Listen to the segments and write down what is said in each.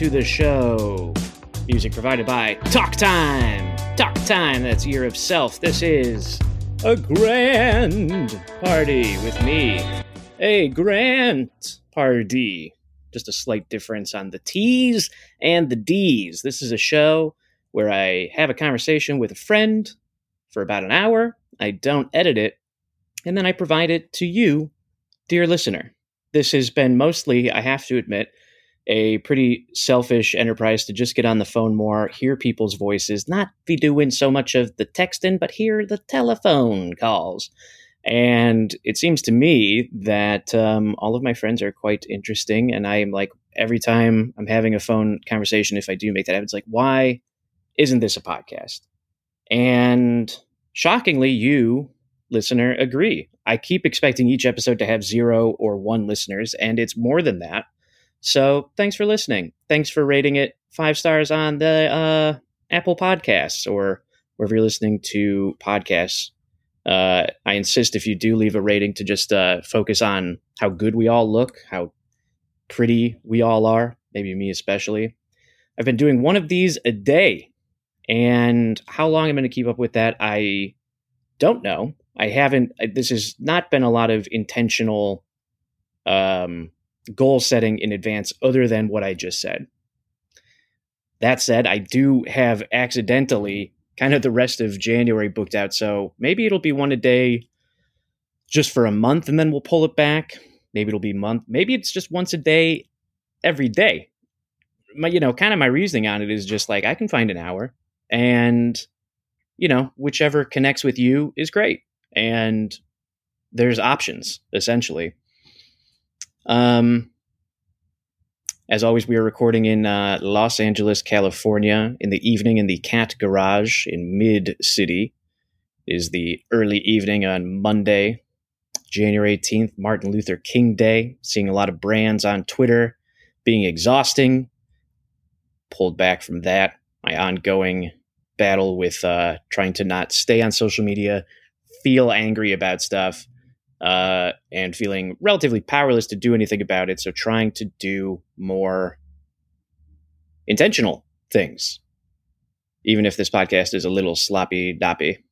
to the show. Music provided by Talk Time. Talk Time, that's Year of Self. This is a grand party with me. A grand party. Just a slight difference on the T's and the D's. This is a show where I have a conversation with a friend for about an hour. I don't edit it, and then I provide it to you, dear listener. This has been mostly, I have to admit, a pretty selfish enterprise to just get on the phone more, hear people's voices, not be doing so much of the texting, but hear the telephone calls. And it seems to me that um, all of my friends are quite interesting. And I am like, every time I'm having a phone conversation, if I do make that happen, it's like, why isn't this a podcast? And shockingly, you, listener, agree. I keep expecting each episode to have zero or one listeners, and it's more than that. So thanks for listening. Thanks for rating it five stars on the uh, Apple Podcasts or wherever you're listening to podcasts. Uh, I insist if you do leave a rating to just uh, focus on how good we all look, how pretty we all are, maybe me especially. I've been doing one of these a day, and how long I'm going to keep up with that, I don't know. I haven't. This has not been a lot of intentional um, goal setting in advance, other than what I just said. That said, I do have accidentally kind of the rest of January booked out. So maybe it'll be one a day just for a month and then we'll pull it back. Maybe it'll be month. Maybe it's just once a day every day. My, you know, kind of my reasoning on it is just like I can find an hour and, you know, whichever connects with you is great. And there's options essentially. Um, as always, we are recording in uh, Los Angeles, California, in the evening in the Cat Garage in Mid City. Is the early evening on Monday, January 18th, Martin Luther King Day. Seeing a lot of brands on Twitter being exhausting. Pulled back from that. My ongoing battle with uh, trying to not stay on social media, feel angry about stuff, uh, and feeling relatively powerless to do anything about it. So trying to do more intentional things, even if this podcast is a little sloppy doppy.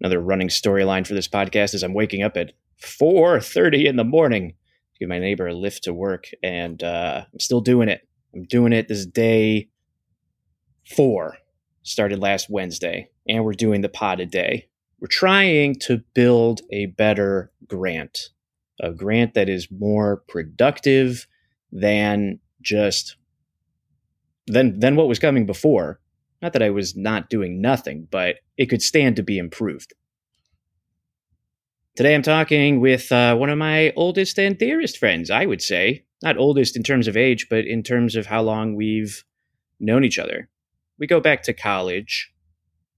Another running storyline for this podcast is I'm waking up at 4:30 in the morning to give my neighbor a lift to work, and uh, I'm still doing it. I'm doing it this day four. Started last Wednesday, and we're doing the pod a day we're trying to build a better grant, a grant that is more productive than just than than what was coming before. Not that I was not doing nothing, but it could stand to be improved. Today I'm talking with uh, one of my oldest and dearest friends, I would say. Not oldest in terms of age, but in terms of how long we've known each other. We go back to college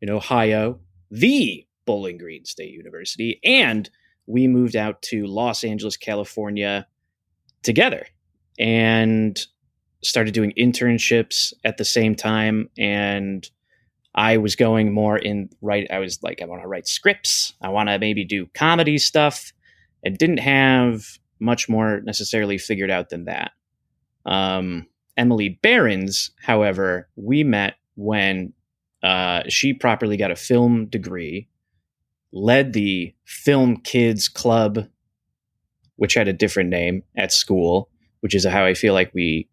in Ohio, the Bowling Green State University, and we moved out to Los Angeles, California together and started doing internships at the same time. And I was going more in right. I was like, I want to write scripts. I want to maybe do comedy stuff. and didn't have much more necessarily figured out than that. Um, Emily Behrens, however, we met when uh, she properly got a film degree led the Film Kids Club, which had a different name at school, which is how I feel like we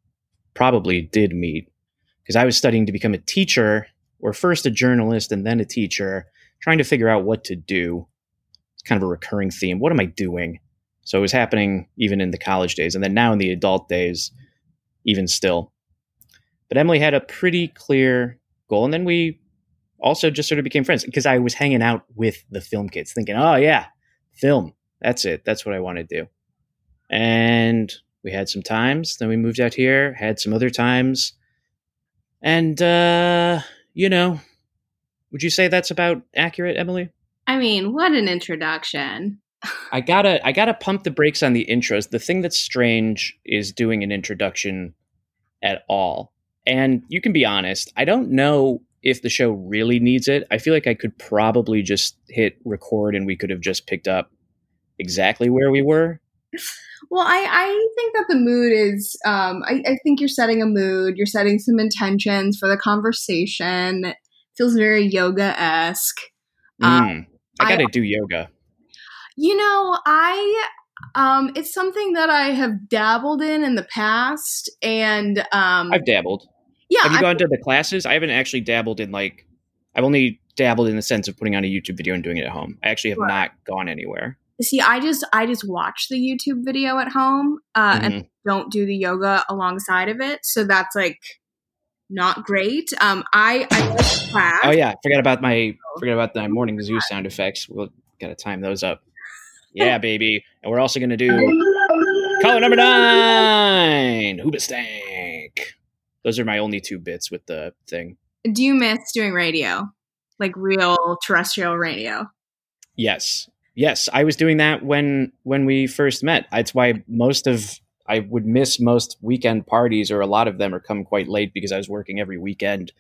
probably did meet. Because I was studying to become a teacher, or first a journalist and then a teacher, trying to figure out what to do. It's kind of a recurring theme. What am I doing? So it was happening even in the college days, and then now in the adult days, even still. But Emily had a pretty clear goal, and then we also just sort of became friends because I was hanging out with the film kids, thinking, oh, yeah, film. That's it. That's what I want to do. And we had some times. Then we moved out here, had some other times. And, uh, you know, would you say that's about accurate, Emily? I mean, what an introduction. I gotta I gotta pump the brakes on the intros. The thing that's strange is doing an introduction at all. And you can be honest, I don't know if the show really needs it, I feel like I could probably just hit record and we could have just picked up exactly where we were. Well, I, I think that the mood is, um, I, I think you're setting a mood, you're setting some intentions for the conversation. It feels very yoga esque. Mm, I got to do yoga. You know, I um it's something that I have dabbled in in the past and um I've dabbled. Yeah, Have you I- gone to the classes? I haven't actually dabbled in like I've only dabbled in the sense of putting on a YouTube video and doing it at home. I actually have Right. not gone anywhere. see I just I just watch the YouTube video at home uh and Mhm. don't do the yoga alongside of it. So that's like not great. Um I I like class. Oh yeah, forgot about my forget about my morning zoo sound effects. We'll gotta time those up. Yeah, baby. And we're also gonna do color number nine, Hoobastank. Those are my only two bits with the thing. Do you miss doing radio? Like real terrestrial radio? Yes. Yes, I was doing that when when we first met. That's why most of I would miss most weekend parties or a lot of them are come quite late because I was working every weekend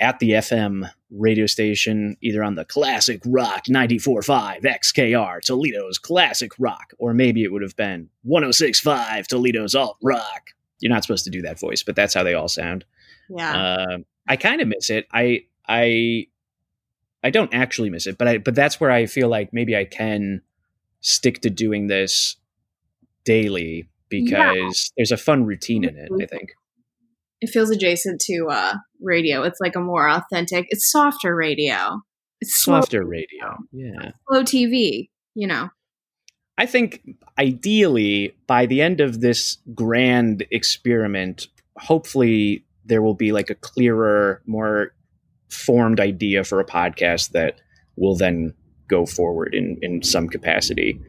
at the FM radio station either on the classic rock 94.5 XKR Toledo's classic rock or maybe it would have been 106.5 Toledo's alt rock. You're not supposed to do that voice, but that's how they all sound. Yeah. Uh, I kind of miss it. I I I don't actually miss it, but I but that's where I feel like maybe I can stick to doing this daily because there's a fun routine in it. I think. it feels adjacent to uh radio. It's like a more authentic, it's softer radio. It's slow, Softer radio. Yeah. slow TV, you know. I think ideally by the end of this grand experiment, hopefully there will be like a clearer, more formed idea for a podcast that will then go forward in in some capacity.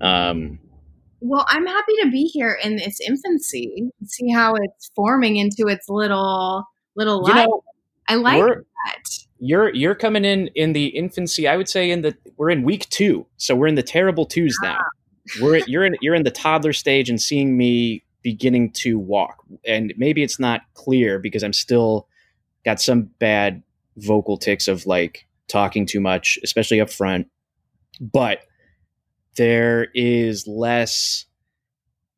Um, Well, I'm happy to be here in its infancy. See how it's forming into its little little life. know, I like we're. You're you're coming in in the infancy. I would say in the we're in week two, so we're in the terrible twos now. We're you're in you're in the toddler stage and seeing me beginning to walk, and maybe it's not clear because I'm still got some bad vocal ticks of like talking too much, especially up front. But there is less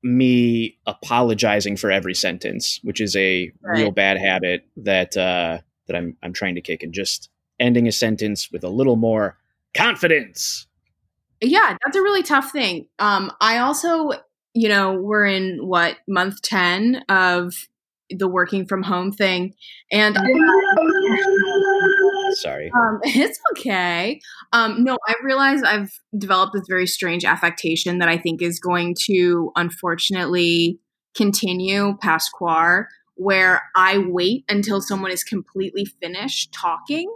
me apologizing for every sentence, which is a real bad habit that uh, that I'm I'm trying to kick, and just ending a sentence with a little more confidence. Yeah, that's a really tough thing. Um, I also, you know, we're in what month ten of the working from home thing, and Sorry. Um, it's okay. Um, no, I realize I've developed this very strange affectation that I think is going to unfortunately continue past quar, where I wait until someone is completely finished talking,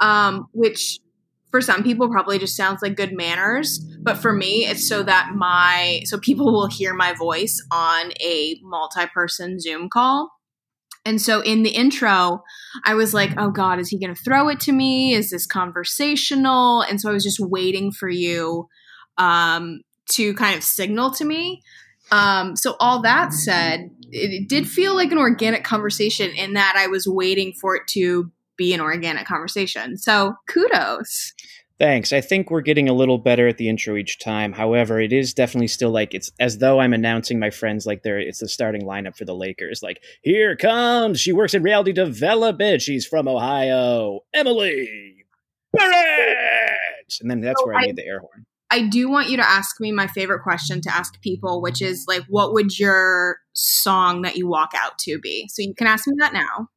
um, which for some people probably just sounds like good manners, but for me, it's so that my so people will hear my voice on a multi-person Zoom call. And so in the intro, I was like, oh God, is he going to throw it to me? Is this conversational? And so I was just waiting for you um, to kind of signal to me. Um, so, all that said, it, did feel like an organic conversation in that I was waiting for it to be an organic conversation. So, kudos. Thanks. I think we're getting a little better at the intro each time. However, it is definitely still like it's as though I'm announcing my friends like they're it's the starting lineup for the Lakers. Like, here comes she works in reality development. She's from Ohio. Emily Barrett. And then that's So where I I- need the air horn. I do want you to ask me my favorite question to ask people, which is like, what would your song that you walk out to be? So, you can ask me that now.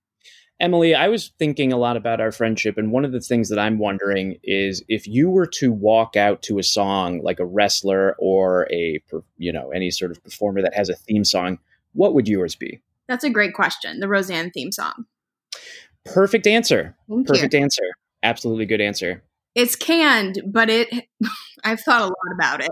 Emily, I was thinking a lot about our friendship, and one of the things that I'm wondering is if you were to walk out to a song like a wrestler or a you know any sort of performer that has a theme song, what would yours be? That's a great question. The Roseanne theme song. Perfect answer. Thank Perfect you. answer. Absolutely good answer. It's canned, but it I've thought a lot about it.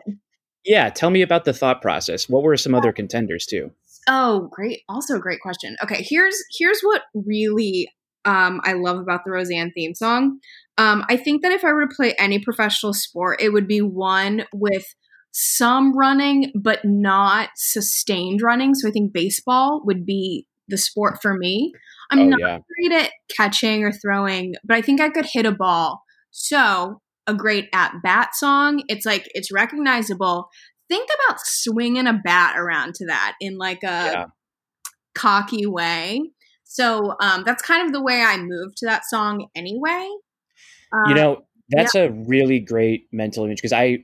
Yeah, tell me about the thought process. What were some other contenders too? Oh, great. Also a great question. Okay, here's here's what really um I love about the Roseanne theme song. Um I think that if I were to play any professional sport, it would be one with some running but not sustained running. So I think baseball would be the sport for me. I'm oh not yeah. great at catching or throwing, but I think I could hit a ball. So, a great at bat song. It's like it's recognizable. think about swinging a bat around to that in like a Yeah. cocky way. So um, that's kind of the way I moved to that song anyway. you Um, know that's a really great mental image because i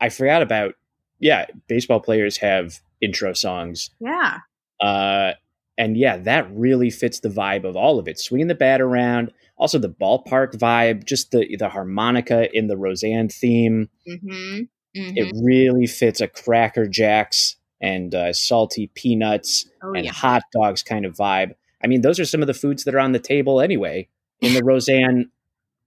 i forgot about yeah baseball players have intro songs yeah, uh and yeah that really fits the vibe of all of it swinging the bat around also the ballpark vibe just the the harmonica in the roseanne theme. Hmm it really fits a cracker jacks and uh, salty peanuts Oh and yeah, hot dogs kind of vibe. I mean those are some of the foods that are on the table anyway in the roseanne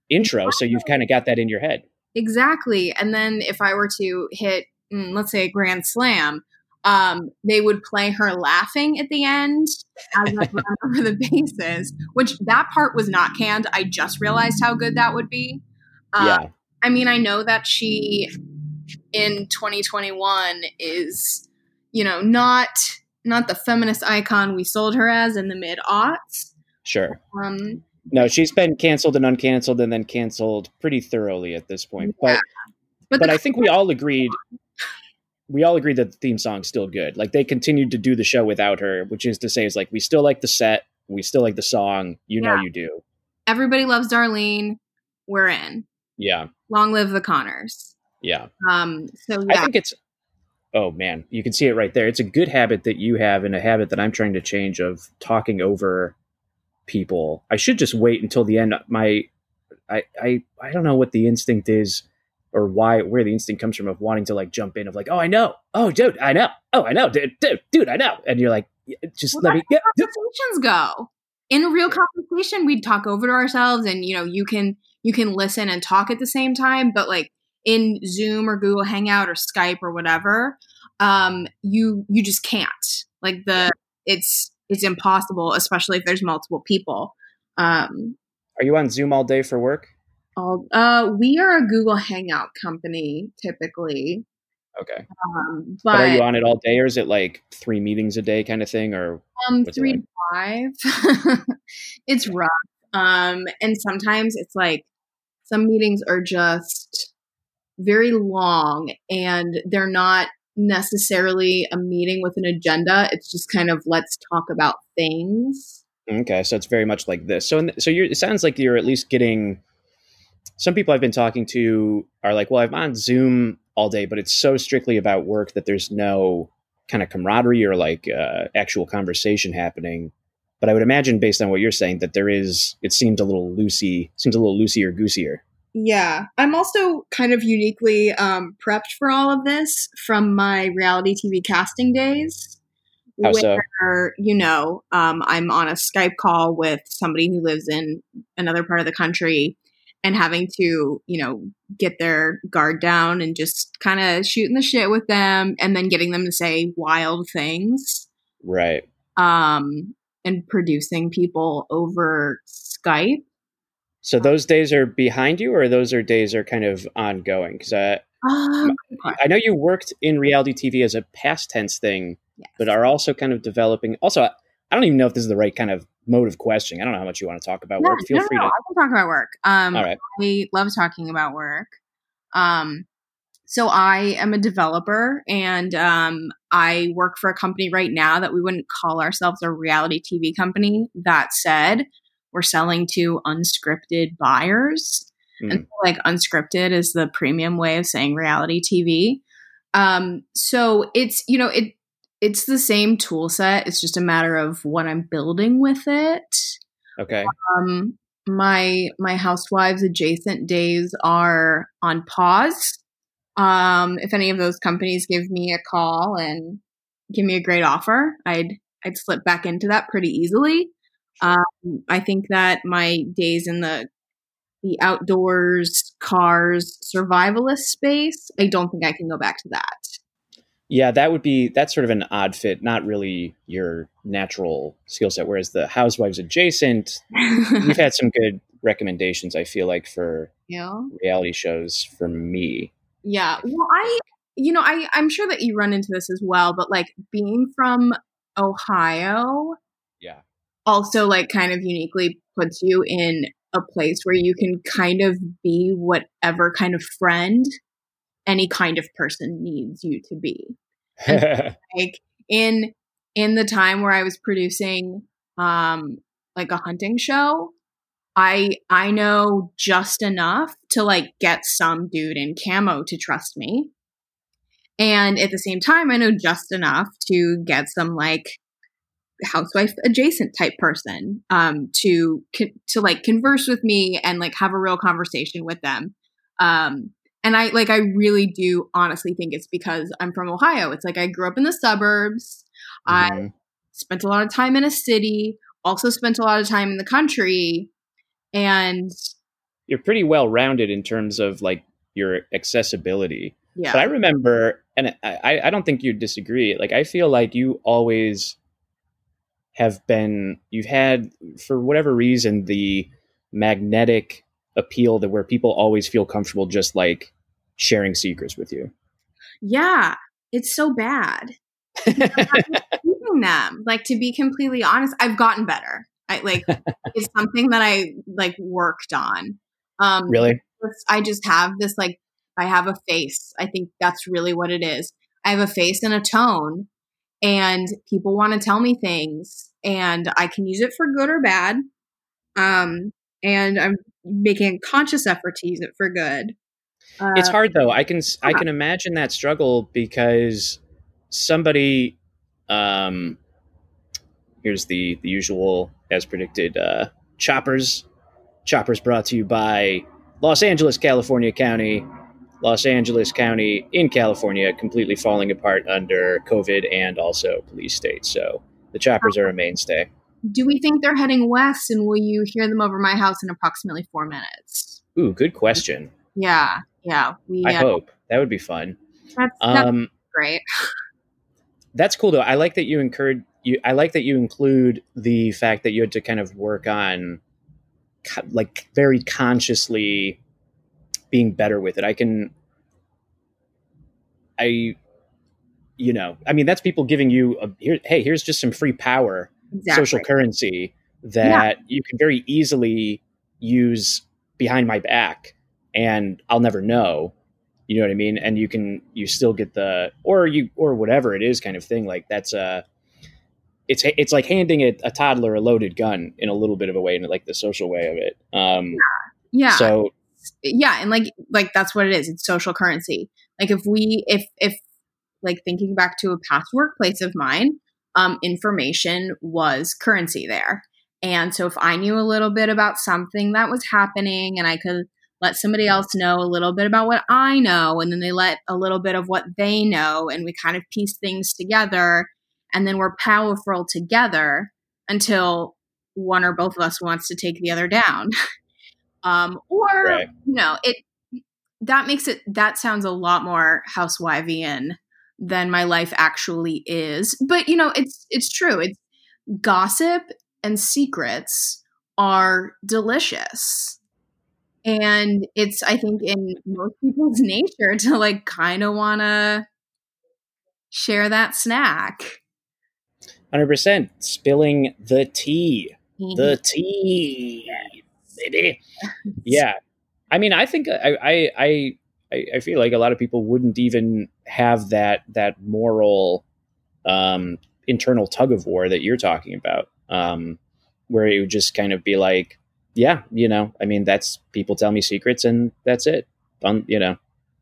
intro so you've kind of got that in your head. Exactly. And then if I were to hit, mm, let's say, a grand slam, um, they would play her laughing at the end as I run over the bases. Which that part was not canned. I just realized how good that would be. Uh, yeah I mean, I know that she in 2021 is, you know, not not the feminist icon we sold her as in the mid aughts. sure Um, No, she's been canceled and uncanceled and then canceled pretty thoroughly at this point. Yeah. But but but I think we all agreed we all agree that the theme song's still good. Like they continued to do the show without her, which is to say is like we still like the set, we still like the song, you know you do. everybody loves Darlene. We're in. Yeah. Long live the Connors. Yeah. Um, so I think it's oh man, you can see it right there. It's a good habit that you have and a habit that I'm trying to change of talking over people. I should just wait until the end. My I I I don't know what the instinct is or why where the instinct comes from of wanting to like jump in of like, oh I know. Oh dude, I know. Oh I know, dude, dude, dude, I know. And you're like, just Well, let me yeah, conversations go. In a real conversation, we'd talk over to ourselves, and you know, you can you can listen and talk at the same time. But like in Zoom or Google Hangout or Skype or whatever, um, you you just can't. Like the it's it's impossible, especially if there's multiple people. Um, Are you on Zoom all day for work? All, uh, we are a Google Hangout company typically, Okay. um, But, but, are you on it all day or is it like three meetings a day kind of thing or um, what's it three like? to five. it's rough, um, and sometimes it's like some meetings are just very long, and they're not necessarily a meeting with an agenda. It's just kind of let's talk about things. Okay, so it's very much like this. So, in so you're, it sounds like you're at least getting. Some people I've been talking to are like, "Well, I'm on Zoom all day, but it's so strictly about work that there's no kind of camaraderie or like uh, actual conversation happening." But I would imagine, based on what you're saying, that there is. It seems a little loosey, seems a little loosey or goosier. Yeah, I'm also kind of uniquely um, prepped for all of this from my reality TV casting days. How so? where you know um, I'm on a Skype call with somebody who lives in another part of the country and having to you know get their guard down and just kind of shooting the shit with them and then getting them to say wild things Right. um, and producing people over Skype. So those days are behind you, or those are days are kind of ongoing? Because I, Um, I know you worked in reality TV as a past tense thing, yes. but are also kind of developing. Also, I don't even know if this is the right kind of mode of questioning. I don't know how much you want to talk about No, work. Feel no, free no, to. I can talk about work. Um, All right. I love talking about work. Um, so I am a developer and um, I work for a company right now that we wouldn't call ourselves a reality TV company. That said, we're selling to unscripted buyers. And Mm. like unscripted is the premium way of saying reality TV. Um, so it's, you know, it it's the same tool set. It's just a matter of what I'm building with it Okay. um my my housewives adjacent days are on pause um if any of those companies give me a call and give me a great offer i'd i'd slip back into that pretty easily um i think that my days in the the outdoors cars survivalist space i don't think i can go back to that Yeah, that would be that's sort of an odd fit, not really your natural skill set. Whereas the Housewives adjacent, you've had some good recommendations. I feel like for yeah reality shows for me. Yeah. Well, I, you know, I, I'm sure that you run into this as well, but like being from Ohio Yeah. also like kind of uniquely puts you in a place where you can kind of be whatever kind of friend any kind of person needs you to be. like in in the time where I was producing um like a hunting show, I I know just enough to like get some dude in camo to trust me. And at the same time, I know just enough to get some like housewife adjacent type person um, to to like converse with me and like have a real conversation with them. Um, and I like I really do honestly think it's because I'm from Ohio. It's like I grew up in the suburbs. Mm-hmm. I spent a lot of time in a city, also spent a lot of time in the country and you're pretty well rounded in terms of like your accessibility. Yeah. But I remember and I I don't think you'd disagree. Like I feel like you always have been you've had for whatever reason the magnetic appeal that where people always feel comfortable just like sharing secrets with you. Yeah, it's so bad. them. Like to be completely honest, I've gotten better. I like it's something that I like worked on. Um Really? I just have this like I have a face. I think that's really what it is. I have a face and a tone and people want to tell me things and I can use it for good or bad. Um and I'm making a conscious effort to use it for good. Uh, it's hard though. I can yeah. I can imagine that struggle because somebody um here's the the usual as predicted uh choppers choppers brought to you by Los Angeles California County Los Angeles County in California completely falling apart under COVID and also police state. So the choppers are a mainstay. Do we think they're heading west and will you hear them over my house in approximately four minutes? Ooh, good question. Yeah, yeah. We, I uh, hope that would be fun. That's, that's um, great. That's cool though. I like that you incurred you. I like that you include the fact that you had to kind of work on, like, very consciously being better with it. I can, I, you know, I mean, that's people giving you a here. Hey, here's just some free power, exactly. social currency that yeah. you can very easily use behind my back, and I'll never know. You know what I mean? And you can you still get the or you or whatever it is kind of thing. Like that's a. It's, it's like handing a, a toddler a loaded gun in a little bit of a way, in like the social way of it. Um, yeah. yeah. So yeah and like like that's what it is it's social currency like if we if if like thinking back to a past workplace of mine um information was currency there and so if i knew a little bit about something that was happening and i could let somebody else know a little bit about what i know and then they let a little bit of what they know and we kind of piece things together and then we're powerful together until one or both of us wants to take the other down um, or right. you know it that makes it that sounds a lot more housewiveian than my life actually is. But you know it's it's true. It's gossip and secrets are delicious. And it's i think in most people's nature to like kind of want to share that snack. 100% spilling the tea. The mm-hmm. tea baby. yeah. I mean, I think I, I, I, I feel like a lot of people wouldn't even have that, that moral, um, internal tug of war that you're talking about. Um, where it would just kind of be like, yeah, you know, I mean, that's people tell me secrets and that's it. Um, you know,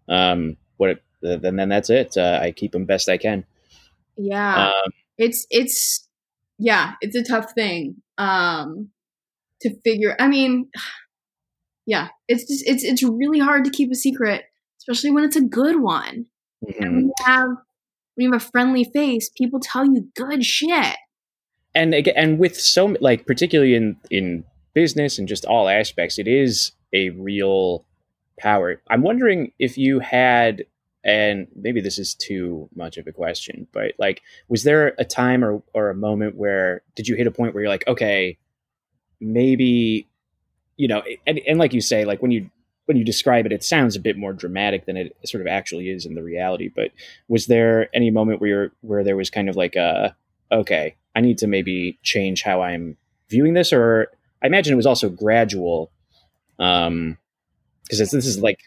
um, what, then, then that's it. Uh, I keep them best I can. Yeah. Um, it's, it's, yeah, it's a tough thing. Um, to figure i mean yeah it's just it's it's really hard to keep a secret especially when it's a good one. Mm-hmm. and when you have when you have a friendly face. People tell you good shit. And and with so like particularly in in business and just all aspects it is a real power. I'm wondering if you had and maybe this is too much of a question but like was there a time or, or a moment where did you hit a point where you're like okay maybe you know and, and like you say like when you when you describe it it sounds a bit more dramatic than it sort of actually is in the reality but was there any moment where where there was kind of like a okay i need to maybe change how i'm viewing this or i imagine it was also gradual um because this is like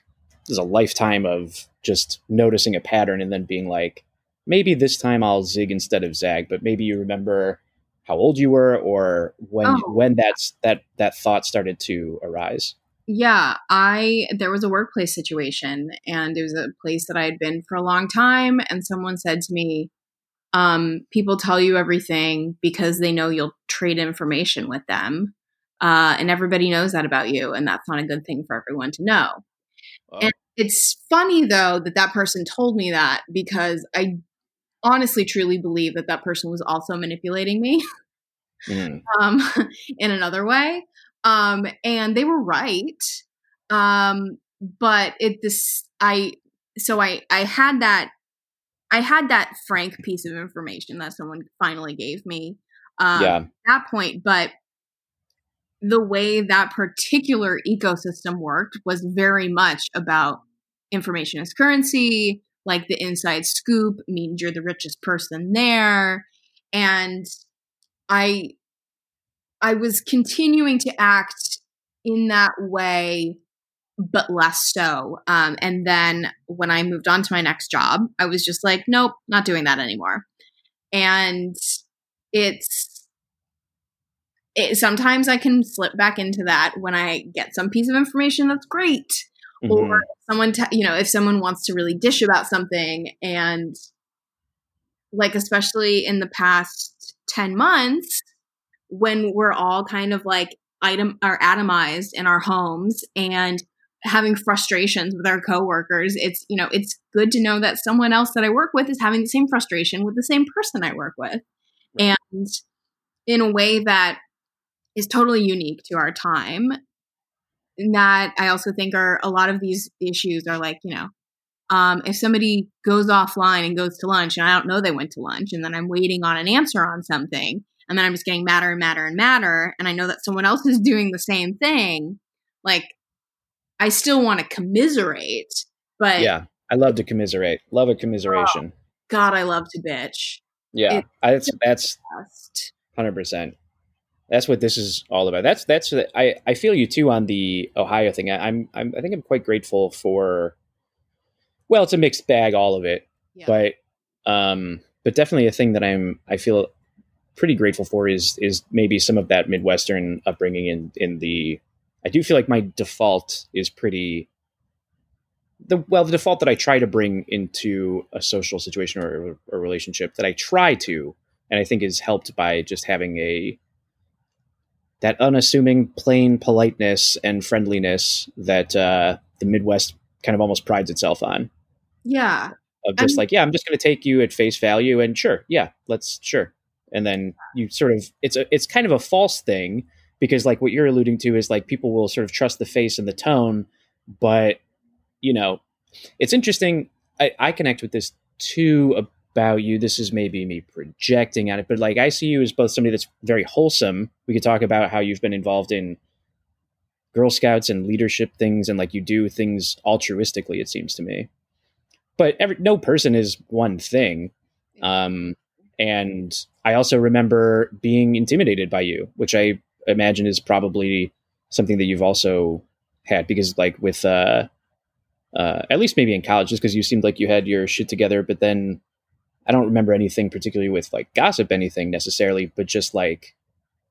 there's a lifetime of just noticing a pattern and then being like, maybe this time I'll zig instead of zag, but maybe you remember how old you were or when Oh. when that's that that thought started to arise. Yeah, I there was a workplace situation and it was a place that I had been for a long time and someone said to me um people tell you everything because they know you'll trade information with them. Uh and everybody knows that about you and that's not a good thing for everyone to know. And it's funny though that that person told me that because I honestly truly believe that that person was also manipulating me Mhm. um, in another way. Um, and they were right. Um, but it this I so I I had that I had that frank piece of information that someone finally gave me um, yeah. at that point, but the way that particular ecosystem worked was very much about information as currency, like the inside scoop means you're the richest person there. And I I was continuing to act in that way, but less so. Um, and then when I moved on to my next job, I was just like, nope, not doing that anymore. And it's it, sometimes I can slip back into that when I get some piece of information that's great, Mhm. or someone, t- you know, if someone wants to really dish about something, and like especially in the past ten months, when we're all kind of like item are atomized in our homes and having frustrations with our coworkers it's you know it's good to know that someone else that i work with is having the same frustration with the same person i work with. And in a way that is totally unique to our time and that i also think are a lot of these issues are like you know um, if somebody goes offline and goes to lunch and i don't know they went to lunch and then i'm waiting on an answer on something and then i'm just getting madder and madder and madder and i know that someone else is doing the same thing like i still want to commiserate but Yeah. I love to commiserate. Love a commiseration. god i love to bitch yeah. I, that's that's Hundred percent. That's what this is all about. That's that's I I feel you too on the Ohio thing. I, I'm I'm I think I'm quite grateful for. Well, it's a mixed bag, all of it, yeah. but um, but definitely a thing that I'm I feel pretty grateful for is is maybe some of that Midwestern upbringing in in the. I do feel like my default is pretty. The well, the default that I try to bring into a social situation or a relationship that I try to and I think is helped by just having a that unassuming, plain politeness and friendliness that uh, the Midwest kind of almost prides itself on. yeah Of just like, yeah, I'm just going to take you at face value, and sure, yeah, let's sure, and then you sort of it's a it's kind of a false thing because like what you're alluding to is like people will sort of trust the face and the tone, but you know, it's interesting. I, I connect with this too about you. This is maybe me projecting on it, but like I see you as both somebody that's very wholesome. We could talk about how you've been involved in Girl Scouts and leadership things, and like you do things altruistically. It seems to me, but every no person is one thing. Um, and I also remember being intimidated by you, which I imagine is probably something that you've also had because, like, with uh, uh, at least maybe in college, just because you seemed like you had your shit together, but then I don't remember anything particularly with like gossip, anything necessarily, but just like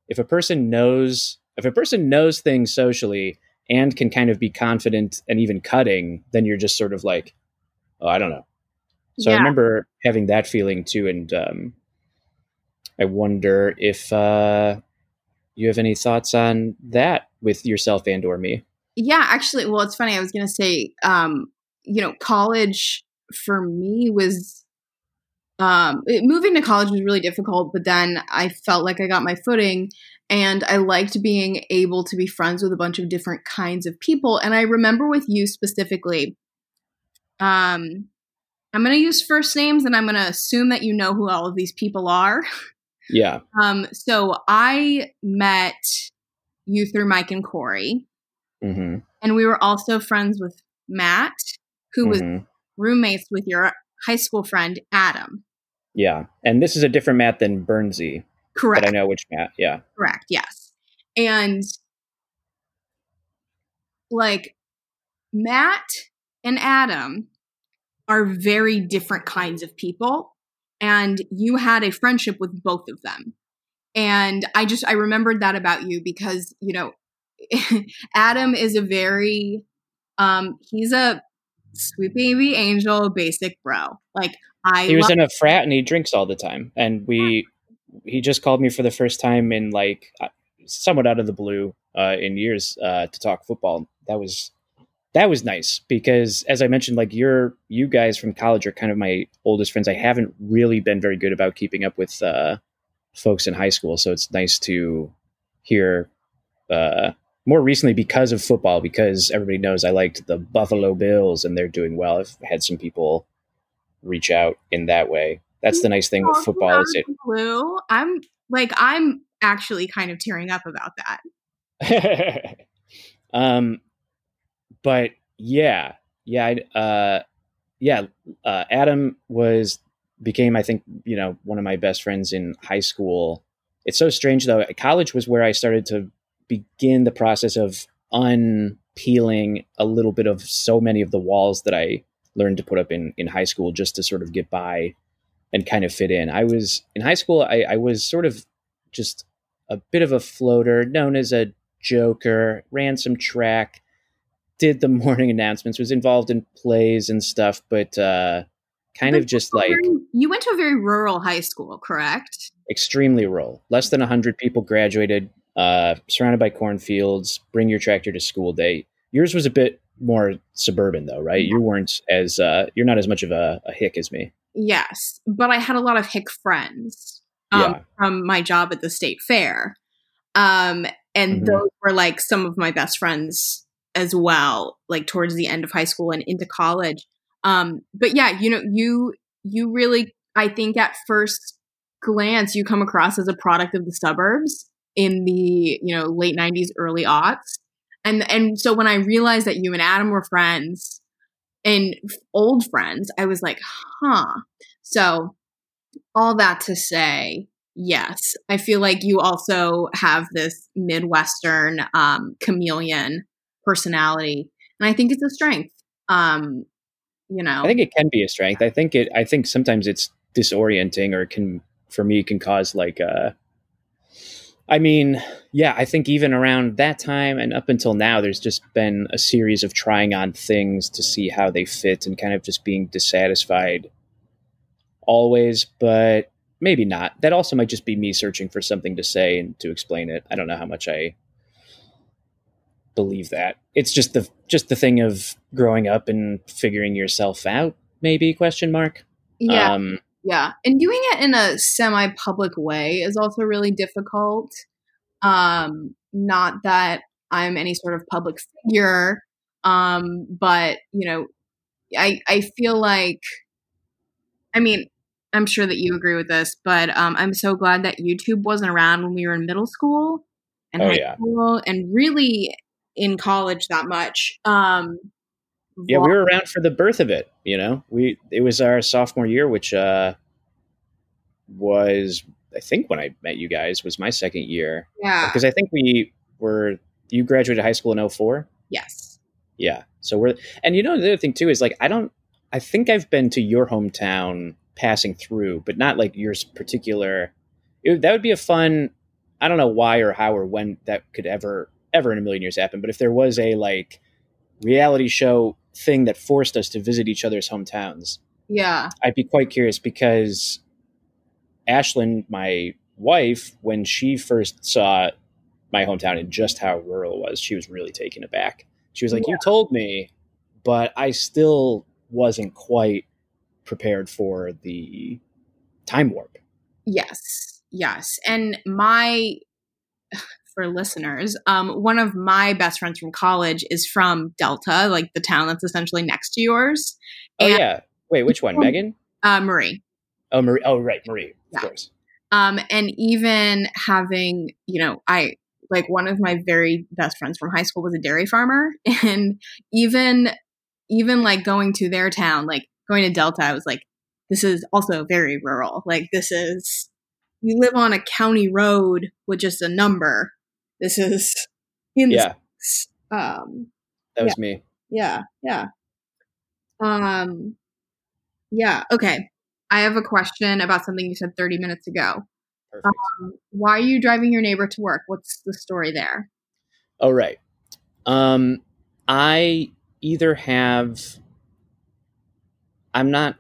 if a person knows if a person knows things socially and can kind of be confident and even cutting, then you're just sort of like, oh, I don't know. So I remember having that feeling too, and um, I wonder if uh, you have any thoughts on that with yourself and or me. Yeah, actually, well, it's funny. I was going to say, um, you know, college for me was um, it, moving to college was really difficult, but then I felt like I got my footing and I liked being able to be friends with a bunch of different kinds of people. And I remember with you specifically, um, I'm going to use first names and I'm going to assume that you know who all of these people are. Yeah. Um, so I met you through Mike and Corey hmm and we were also friends with Matt, who was hmm roommates with your high school friend Adam. Yeah. And this is a different Matt than Bernsey, Correct. but I know which Matt. Yeah. Correct. Yes. And like Matt and Adam are very different kinds of people. And you had a friendship with both of them. And I just, I remembered that about you because, you know, Adam is a very, um, he's a sweet baby angel, basic bro. Like, I he was in a frat and he drinks all the time. And we, he just called me for the first time in like uh, somewhat out of the blue uh, in years uh, to talk football. That was that was nice because as I mentioned, like you're you guys from college are kind of my oldest friends. I haven't really been very good about keeping up with uh, folks in high school, so it's nice to hear uh, more recently because of football. Because everybody knows I liked the Buffalo Bills and they're doing well. I've had some people reach out in that way. That's the nice thing with football. Is it blue? I'm like I'm actually kind of tearing up about that. um, but yeah, yeah, uh, yeah. Uh, Adam was became, I think, you know, one of my best friends in high school. It's so strange though. College was where I started to begin the process of unpeeling a little bit of so many of the walls that I learned to put up in in high school just to sort of get by and kind of fit in. I was in high school. I, I was sort of just a bit of a floater, known as a joker. Ran some track, did the morning announcements, was involved in plays and stuff, but uh, kind of just like you went to a very rural high school, correct? Extremely rural. Less than hundred people graduated. Uh, surrounded by cornfields. Bring your tractor to school day. Yours was a bit more suburban, though, right? You weren't as uh, you're not as much of a, a hick as me. Yes, but I had a lot of hick friends um, yeah. from my job at the state fair. Um, and mm-hmm. those were like some of my best friends as well, like towards the end of high school and into college. Um, but yeah, you know, you you really, I think, at first glance, you come across as a product of the suburbs in the you know late '90s, early aughts, and and so when I realized that you and Adam were friends and old friends, I was like, huh. So all that to say, yes, I feel like you also have this Midwestern um, chameleon personality, and I think it's a strength. Um, you know, I think it can be a strength. I think it. I think sometimes it's disorienting, or can for me can cause like uh I mean, yeah, I think even around that time and up until now, there's just been a series of trying on things to see how they fit and kind of just being dissatisfied always, but maybe not. That also might just be me searching for something to say and to explain it. I don't know how much I believe that. It's just the just the thing of growing up and figuring yourself out, maybe question mark. Yeah. Um, yeah. And doing it in a semi public way is also really difficult. Um, not that I'm any sort of public figure, um, but you know, I I feel like I mean, I'm sure that you agree with this, but um, I'm so glad that YouTube wasn't around when we were in middle school and oh, high yeah. school and really in college that much. Um, yeah, we were around for the birth of it. You know, we it was our sophomore year, which uh, was I think when I met you guys was my second year. Yeah, because I think we were you graduated high school in 04? Yes. Yeah. So we're and you know the other thing too is like I don't I think I've been to your hometown passing through, but not like yours particular. It, that would be a fun. I don't know why or how or when that could ever ever in a million years happen. But if there was a like reality show thing that forced us to visit each other's hometowns, yeah, I'd be quite curious because Ashlyn, my wife, when she first saw my hometown and just how rural it was, she was really taken aback. She was like, yeah. "You told me, but I still wasn't quite prepared for the time warp. Yes, yes. And my, for listeners, um, one of my best friends from college is from Delta, like the town that's essentially next to yours. Oh, and, yeah. Wait, which one? Megan? Uh, Marie. Oh, Marie. Oh, right. Marie, yeah. of course. Um, and even having, you know, I, like one of my very best friends from high school was a dairy farmer and even even like going to their town like going to Delta, I was like, this is also very rural. Like this is you live on a county road with just a number. This is in yeah. um, that was yeah. me. Yeah, yeah. Um, yeah. Okay. I have a question about something you said 30 minutes ago. Um, why are you driving your neighbor to work? What's the story there? Oh, right. Um, I either have. I'm not.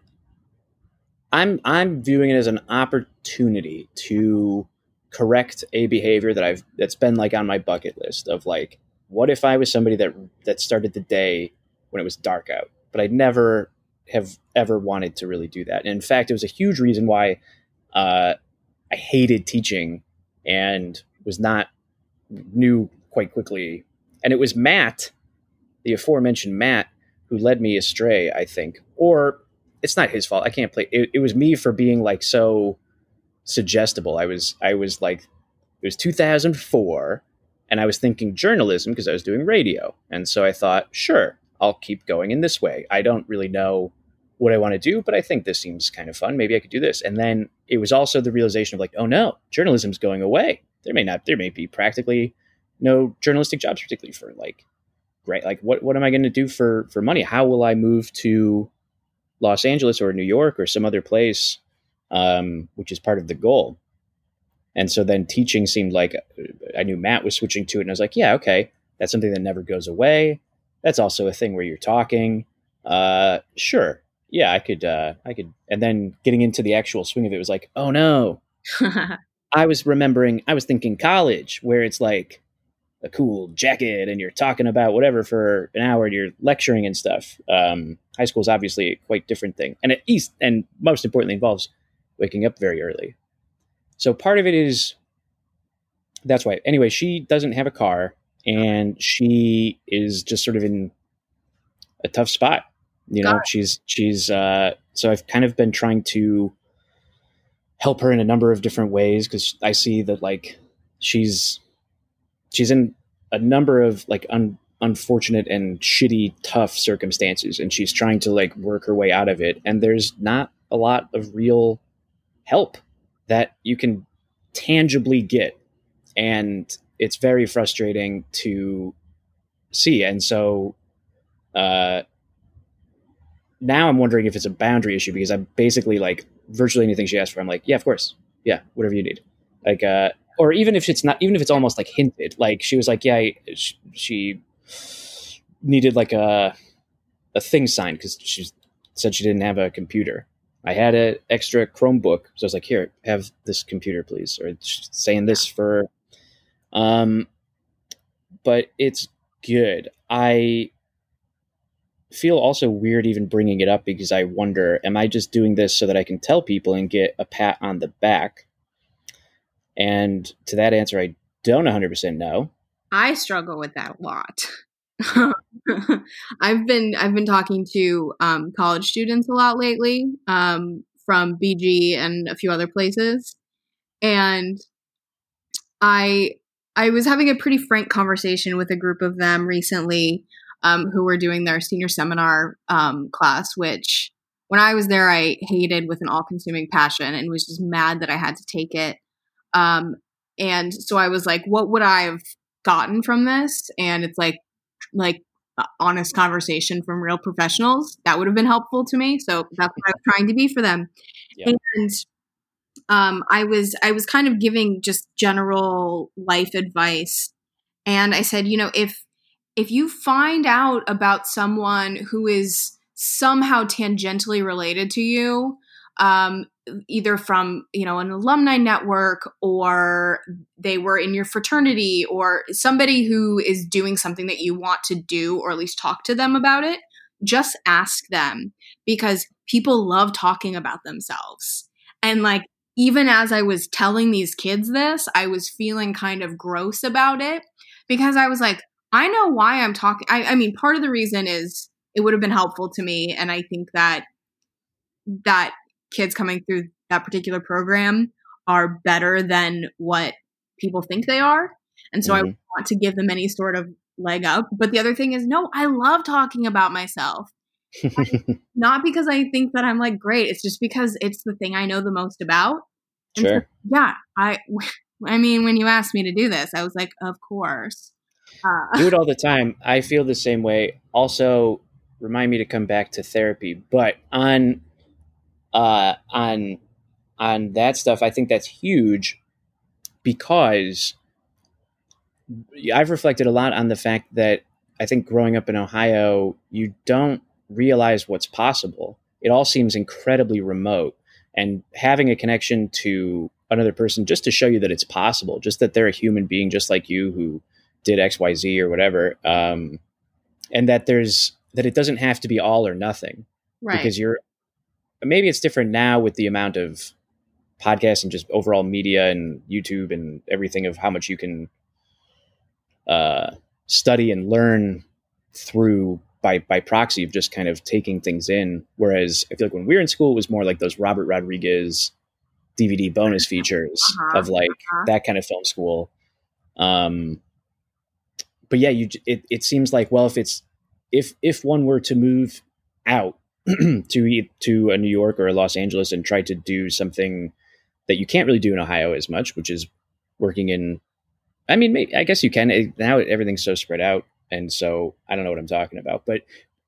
I'm I'm viewing it as an opportunity to correct a behavior that I've that's been like on my bucket list of like, what if I was somebody that that started the day when it was dark out, but I never have ever wanted to really do that. And in fact, it was a huge reason why uh, I hated teaching and was not knew quite quickly. And it was Matt, the aforementioned Matt, who led me astray. I think, or it's not his fault. I can't play. It, it was me for being like so suggestible. I was I was like it was 2004 and I was thinking journalism because I was doing radio. And so I thought, sure, I'll keep going in this way. I don't really know what I want to do, but I think this seems kind of fun. Maybe I could do this. And then it was also the realization of like, oh no, journalism's going away. There may not, there may be practically no journalistic jobs, particularly for like, great. Like, what what am I going to do for for money? How will I move to Los Angeles or New York or some other place, um, which is part of the goal? And so then teaching seemed like I knew Matt was switching to it, and I was like, yeah, okay, that's something that never goes away. That's also a thing where you're talking. Uh, sure, yeah, I could, uh, I could. And then getting into the actual swing of it was like, oh no, I was remembering, I was thinking college, where it's like a cool jacket and you're talking about whatever for an hour and you're lecturing and stuff. Um, high school is obviously a quite different thing, and at least, and most importantly, involves waking up very early. So part of it is that's why. Anyway, she doesn't have a car and she is just sort of in a tough spot. You know, she's she's uh so I've kind of been trying to help her in a number of different ways because I see that like she's she's in a number of like un, unfortunate and shitty tough circumstances and she's trying to like work her way out of it and there's not a lot of real help that you can tangibly get. And it's very frustrating to see. And so uh now i'm wondering if it's a boundary issue because i'm basically like virtually anything she asks for i'm like yeah of course. Yeah whatever you need. Like uh or even if it's not even if it's almost like hinted. Like she was like yeah she, she needed like a a thing signed because she said she didn't have a computer i had an extra chromebook so i was like here have this computer please or saying this for um but it's good i feel also weird even bringing it up because i wonder am i just doing this so that i can tell people and get a pat on the back and to that answer, I don't 100% know. I struggle with that a lot. I've been I've been talking to um, college students a lot lately um, from BG and a few other places, and I I was having a pretty frank conversation with a group of them recently um, who were doing their senior seminar um, class, which when I was there I hated with an all consuming passion and was just mad that I had to take it um, and so I was like, what would I have gotten from this? And it's like, like honest conversation from real professionals. That would have been helpful to me. So that's what I was trying to be for them. Yeah. And um, I was I was kind of giving just general life advice, and I said, you know, if if you find out about someone who is somehow tangentially related to you, um, either from you know an alumni network or they were in your fraternity or somebody who is doing something that you want to do or at least talk to them about it just ask them because people love talking about themselves. And like even as i was telling these kids this i was feeling kind of gross about it because i was like i know why i'm talking I, I mean part of the reason is it would have been helpful to me and i think that that kids coming through that particular program are better than what people think they are. And so mm-hmm. I want to give them any sort of leg up. But the other thing is, no, I love talking about myself. not because I think that I'm like great. It's just because it's the thing I know the most about. And sure. So, yeah. I, I mean, when you asked me to do this, I was like, of course. Uh, do it all the time. I feel the same way. Also, remind me to come back to therapy. But on uh, on on that stuff, I think that's huge because I've reflected a lot on the fact that I think growing up in Ohio, you don't realize what's possible. It all seems incredibly remote. And having a connection to another person just to show you that it's possible, just that they're a human being just like you who did XYZ or whatever. Um, and that there's that it doesn't have to be all or nothing. Right. Because you're maybe it's different now with the amount of podcasts and just overall media and YouTube and everything of how much you can uh, study and learn through by by proxy of just kind of taking things in. Whereas I feel like when we were in school, it was more like those Robert Rodriguez DVD bonus features Uh-huh, of like uh-huh. that kind of film school. Um, but yeah, you it it seems like well, if it's if if one were to move out to to a New York or a Los Angeles and try to do something that you can't really do in Ohio as much, which is working in. I mean, may I guess you can It- now. Everything's so spread out, and so I don't know what I'm talking about. But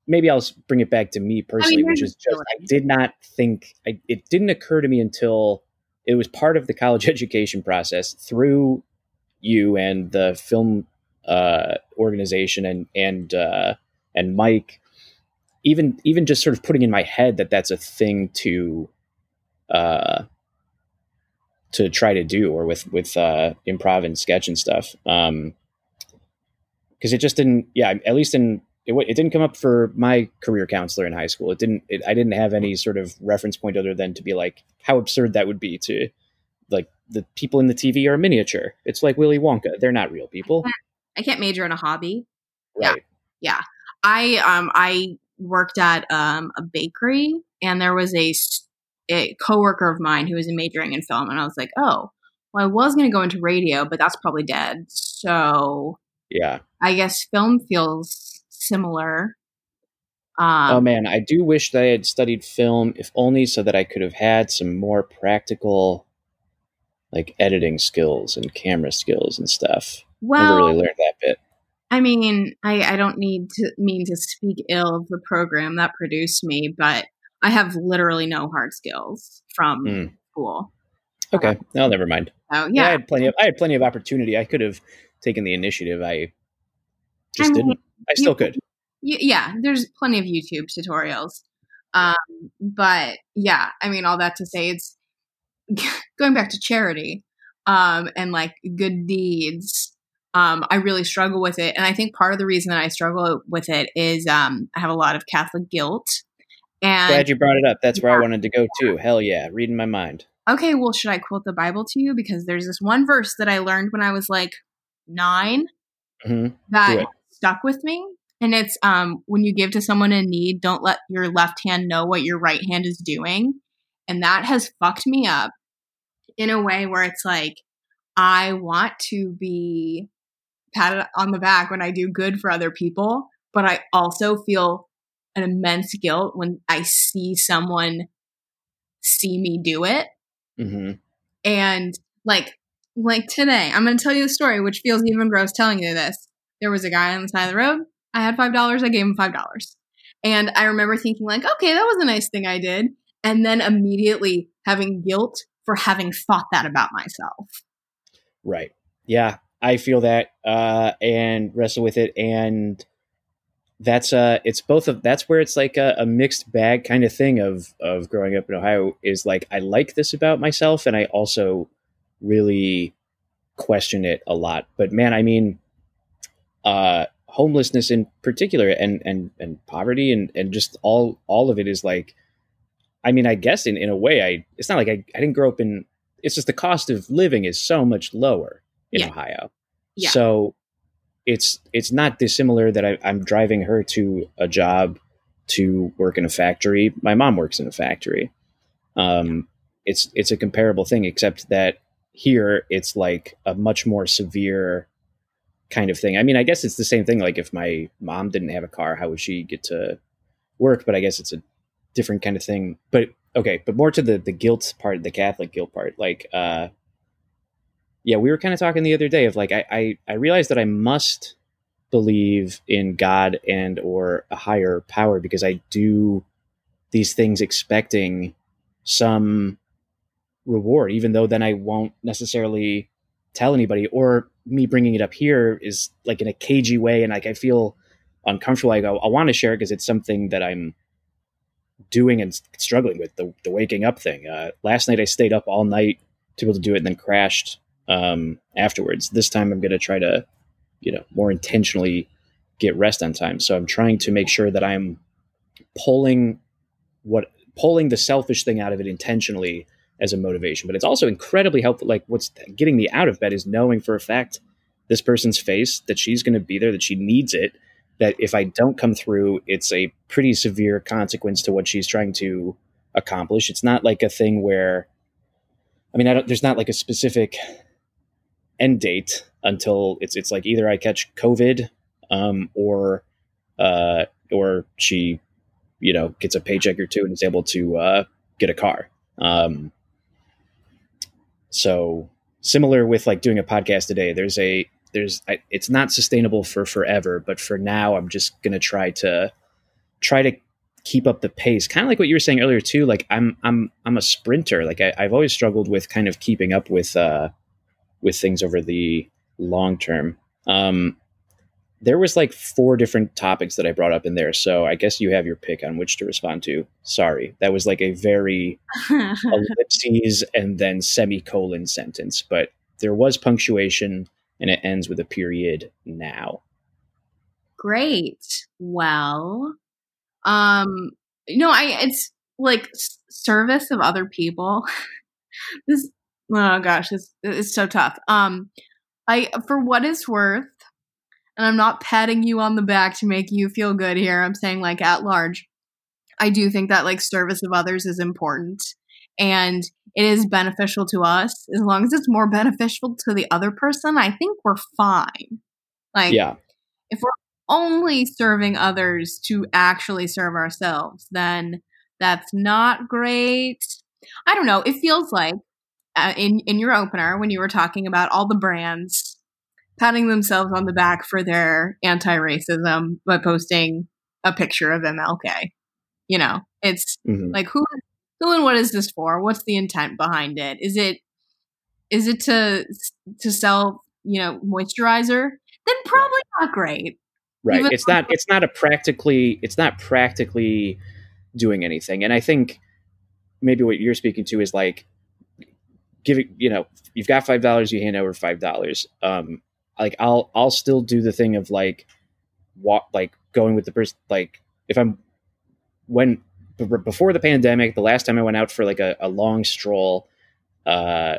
maybe I'll bring it back to me personally, you're which is just just I did not think I, it didn't occur to me until it was part of the college education process through you and the film uh, organization and and uh, and Mike. Even even just sort of putting in my head that that's a thing to uh, to try to do, or with with uh, improv and sketch and stuff. Um, because it just didn't. Yeah, at least in it, it didn't come up for my career counselor in high school. It didn't. It, I didn't have any sort of reference point other than to be like how absurd that would be to like the people in the TV are miniature. It's like Willy Wonka. They're not real people, I can't major in a hobby. right. Yeah. right? I um I worked at um a bakery and there was a a coworker of mine who was majoring in film and I was like, "Oh, well I was going to go into radio, but that's probably dead." So, Yeah. I guess film feels similar. Um oh man, I do wish that I had studied film, if only so that I could have had some more practical, like editing skills and camera skills and stuff. Never well, really learned that bit. I mean, I, I don't need to mean to speak ill of the program that produced me, but I have literally no hard skills from Mm. school. Okay, no, never mind. So Yeah, I had plenty of I had plenty of opportunity. I could have taken the initiative. I just I mean, didn't. I still could. Y- yeah, there's plenty of YouTube tutorials. Um, but yeah, I mean, all that to say, it's going back to charity um, and like good deeds. Um, I really struggle with it, and I think part of the reason that I struggle with it is um, I have a lot of Catholic guilt. And Glad you brought it up. That's where I wanted to go too. Hell yeah, reading my mind. okay, well, should I quote the Bible to you? Because there's this one verse that I learned when I was like nine hmm that stuck with me. And it's um, when you give to someone in need, don't let your left hand know what your right hand is doing. And that has fucked me up in a way where it's like, I want to be patted on the back when I do good for other people, but I also feel an immense guilt when I see someone see me do it. Hmm and like like today i'm going to tell you the story which feels even gross telling you this. There was a guy on the side of the road. I had five dollars i gave him five dollars. And i remember thinking like okay that was a nice thing i did. And then immediately having guilt for having thought that about myself. Right. Yeah, I feel that uh, and wrestle with it, and that's uh, it's both of that's where it's like a, a mixed bag kind of thing of of growing up in Ohio is like I like this about myself, and I also really question it a lot. But man, I mean, uh, homelessness in particular, and and and poverty, and and just all all of it is like, I mean, I guess in in a way, I it's not like I I didn't grow up in. It's just the cost of living is so much lower in Yeah. Ohio. Yeah. So it's it's not dissimilar that I, I'm driving her to a job to work in a factory. My mom works in a factory. Um, it's it's a comparable thing, except that here it's like a much more severe kind of thing. I mean, I guess it's the same thing. Like if my mom didn't have a car, how would she get to work? But I guess it's a different kind of thing. But okay, but more to the the guilt part, the Catholic guilt part. Like, uh, yeah, we were kind of talking the other day of like I I, I realized that I must believe in God and or a higher power because I do these things expecting some reward, even though then I won't necessarily tell anybody. Or me bringing it up here is like in a cagey way, and like I feel uncomfortable. I go, I want to share it because it's something that I'm doing and struggling with the, the waking up thing. Uh, last night I stayed up all night to be able to do it and then crashed um, afterwards. This time I'm going to try to, you know, more intentionally get rest on time. So I'm trying to make sure that I'm pulling what pulling the selfish thing out of it intentionally as a motivation. But it's also incredibly helpful. Like what's getting me out of bed is knowing for a fact this person's face that she's going to be there, that she needs it. That if I don't come through, it's a pretty severe consequence to what she's trying to accomplish. It's not like a thing where, I mean, I don't, there's not like a specific end date until it's it's like either I catch COVID um, or uh, or she you know gets a paycheck or two and is able to uh, get a car. Um, so similar with like doing a podcast today, there's a there's I, it's not sustainable for forever, but for now, I'm just gonna try to try to keep up the pace. Kind of like what you were saying earlier too. Like I'm I'm I'm a sprinter. Like I, have always struggled with kind of keeping up with uh, with things over the long term. Um, there was like four different topics that I brought up in there. So I guess you have your pick on which to respond to. Sorry. That was like a very ellipses and then semicolon sentence, but there was punctuation and it ends with a period now. Great. Well, um, no, I, it's like service of other people. this, oh gosh, it's, it's so tough. Um, I, for what it's worth, and I'm not patting you on the back to make you feel good here. I'm saying like at large. I do think that like service of others is important and it is beneficial to us as long as it's more beneficial to the other person i think we're fine like yeah if we're only serving others to actually serve ourselves then that's not great i don't know it feels like uh, in in your opener when you were talking about all the brands patting themselves on the back for their anti-racism by posting a picture of MLK. You know, it's mm-hmm. like who who and what is this for? What's the intent behind it? Is it is it to to sell, you know, moisturizer? Then probably not great. Right. Even it's not it's not a practically it's not practically doing anything. And I think maybe what you're speaking to is like giving, you know, you've got five dollars, you hand over five dollars. Um, like I'll I'll still do the thing of like walk like going with the person like if I'm when b- before the pandemic the last time I went out for like a, a long stroll uh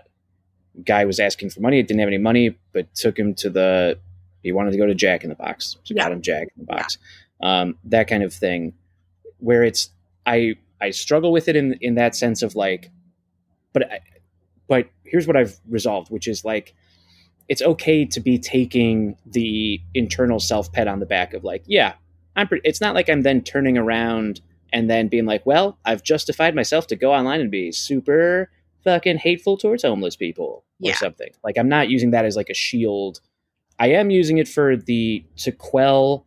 guy was asking for money didn't have any money but took him to the he wanted to go to Jack in the Box so yeah. got him Jack in the Box yeah. um that kind of thing where it's I I struggle with it in in that sense of like but I, but here's what I've resolved which is like it's okay to be taking the internal self pet on the back of like, yeah, I'm. Pre-. It's not like I'm then turning around and then being like, well, I've justified myself to go online and be super fucking hateful towards homeless people or yeah. something. Like I'm not using that as like a shield. I am using it for the to quell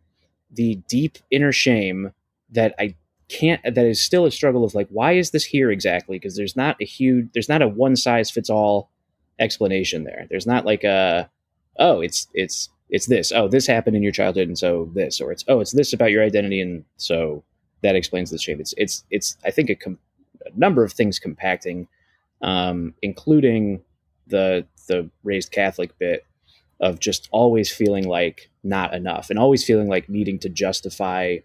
the deep inner shame that I can't that is still a struggle of like why is this here exactly because there's not a huge there's not a one size fits all explanation there. There's not like a oh, it's it's it's this. Oh, this happened in your childhood, and so this, or it's oh, it's this about your identity, and so that explains the shame. It's it's it's I think a, com- a number of things compacting, um, including the the raised Catholic bit of just always feeling like not enough and always feeling like needing to justify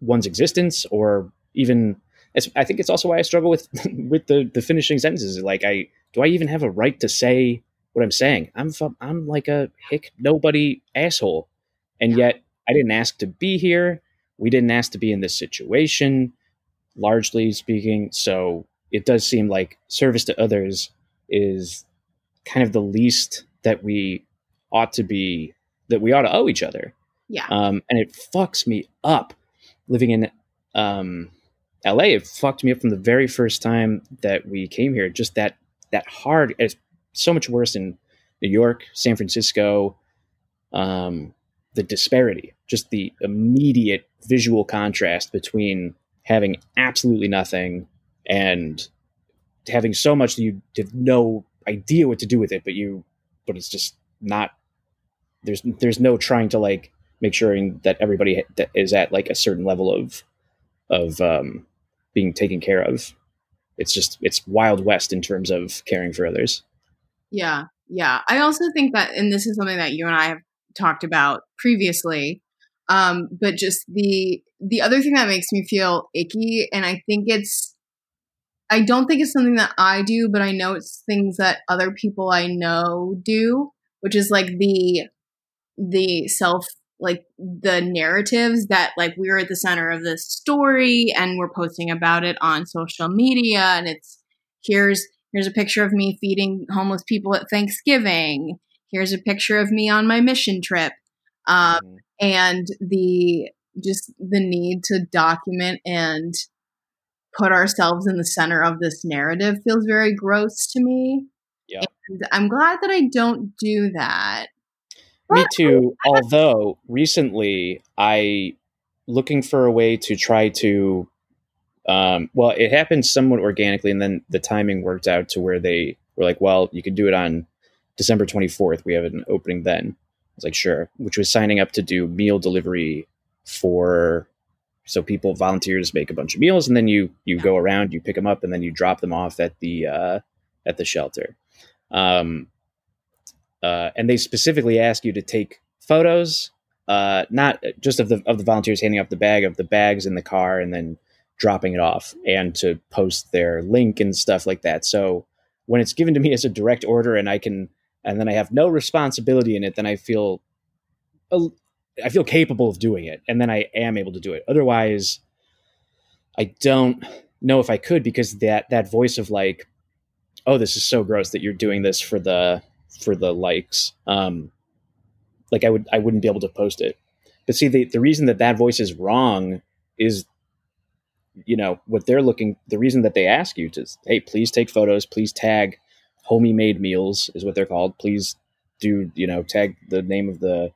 one's existence or even I think it's also why I struggle with with the the finishing sentences. Like I do I even have a right to say what I'm saying? I'm I'm like a hick nobody asshole, and yet I didn't ask to be here. We didn't ask to be in this situation, largely speaking. So it does seem like service to others is kind of the least that we ought to be that we ought to owe each other. Yeah. Um, and it fucks me up living in um, LA. It fucked me up from the very first time that we came here. Just that that hard. It's so much worse in New York, San Francisco, um, the disparity, just the immediate visual contrast between having absolutely nothing and having so much that you have no idea what to do with it, but you, but it's just not. There's there's no trying to like make sure that everybody is at like a certain level of of um, being taken care of. It's just it's wild west in terms of caring for others. Yeah, yeah. I also think that, and this is something that you and I have talked about previously. Um, but just the the other thing that makes me feel icky, and I think it's I don't think it's something that I do, but I know it's things that other people I know do, which is like the the self like the narratives that like we're at the center of this story and we're posting about it on social media and it's here's here's a picture of me feeding homeless people at Thanksgiving. Here's a picture of me on my mission trip. Um, mm-hmm. and the just the need to document and put ourselves in the center of this narrative feels very gross to me. Yeah. And i'm glad that i don't do that me too although recently i looking for a way to try to um, well it happened somewhat organically and then the timing worked out to where they were like well you could do it on December 24th, we have an opening then. I was like, sure, which was signing up to do meal delivery for so people volunteers make a bunch of meals and then you you go around you pick them up and then you drop them off at the uh, at the shelter um, uh, and they specifically ask you to take photos uh, not just of the of the volunteers handing off the bag of the bags in the car and then dropping it off and to post their link and stuff like that so when it's given to me as a direct order and i can and then I have no responsibility in it, then I feel I feel capable of doing it, and then I am able to do it. Otherwise, I don't know if I could because that that voice of like, oh, this is so gross that you're doing this for the for the likes. Um, like I would I wouldn't be able to post it. But see, the the reason that that voice is wrong is, you know, what they're looking. The reason that they ask you to, hey, please take photos, please tag homie made meals is what they're called. Please do, you know, tag the name of the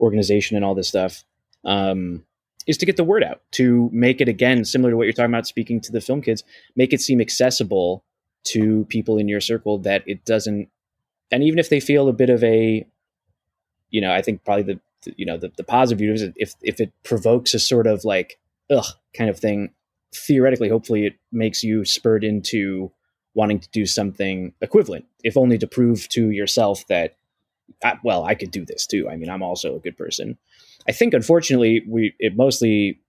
organization and all this stuff. Um, is to get the word out, to make it again similar to what you're talking about, speaking to the film kids, make it seem accessible to people in your circle that it doesn't, and even if they feel a bit of a, you know, I think probably the, you know the, the positive view is if if it provokes a sort of like ugh kind of thing, theoretically, hopefully it makes you spurred into wanting to do something equivalent, if only to prove to yourself that, I, well, I could do this too. I mean, I'm also a good person. I think, unfortunately, we it mostly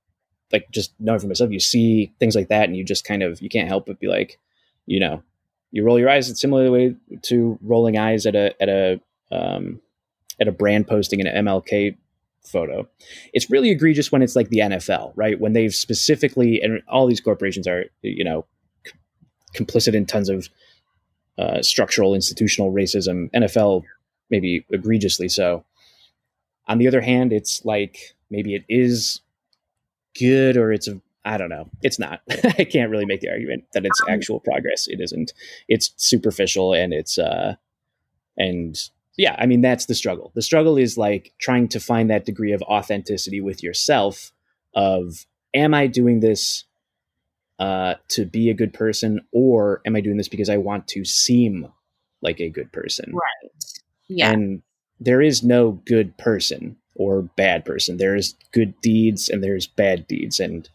like just knowing for myself, you see things like that, and you just kind of you can't help but be like, you know, you roll your eyes. It's similar way to rolling eyes at a at a um, at a brand posting an MLK photo. It's really egregious when it's like the NFL, right? When they've specifically and all these corporations are, you know, complicit in tons of uh, structural institutional racism. NFL maybe egregiously so. On the other hand, it's like maybe it is good or it's a I don't know. It's not. I can't really make the argument that it's actual progress. It isn't. It's superficial and it's uh and yeah, I mean that's the struggle. The struggle is like trying to find that degree of authenticity with yourself of am I doing this uh, to be a good person, or am I doing this because I want to seem like a good person? Right. Yeah. And there is no good person or bad person. There's good deeds and there's bad deeds, and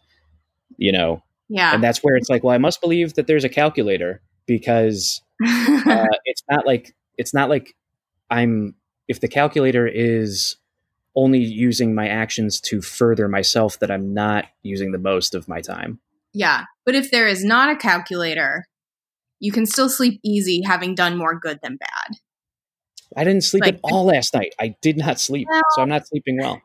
you know. Yeah. And that's where it's like, well, I must believe that there's a calculator because uh, it's not like it's not like I'm if the calculator is only using my actions to further myself that I'm not using the most of my time. Yeah. But if there is not a calculator, you can still sleep easy having done more good than bad. I didn't sleep like, at all last night. I did not sleep. Well, so I'm not sleeping well.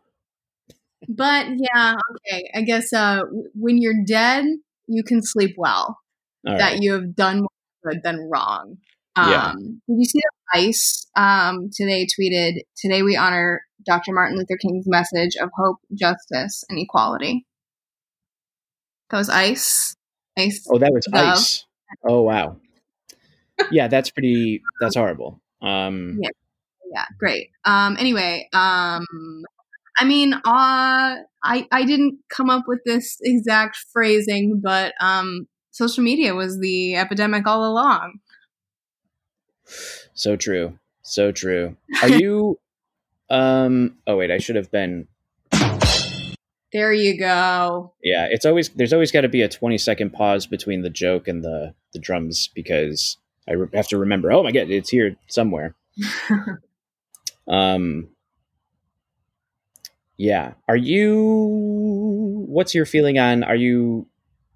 But yeah, okay. I guess uh, when you're dead, you can sleep well. All that right. you have done more good than wrong. Um, yeah. Did you see that ICE um, today tweeted, Today we honor Dr. Martin Luther King's message of hope, justice, and equality? That was ice. Ice. Oh, that was ice. Oh wow. yeah, that's pretty. That's horrible. Um, yeah. yeah, great. Um, anyway, um, I mean, uh, I I didn't come up with this exact phrasing, but um, social media was the epidemic all along. So true. So true. Are you um oh wait, I should have been There you go. Yeah, it's always there's always got to be a 20 second pause between the joke and the the drums because I re- have to remember, oh my god, it's here somewhere. um yeah, are you what's your feeling on are you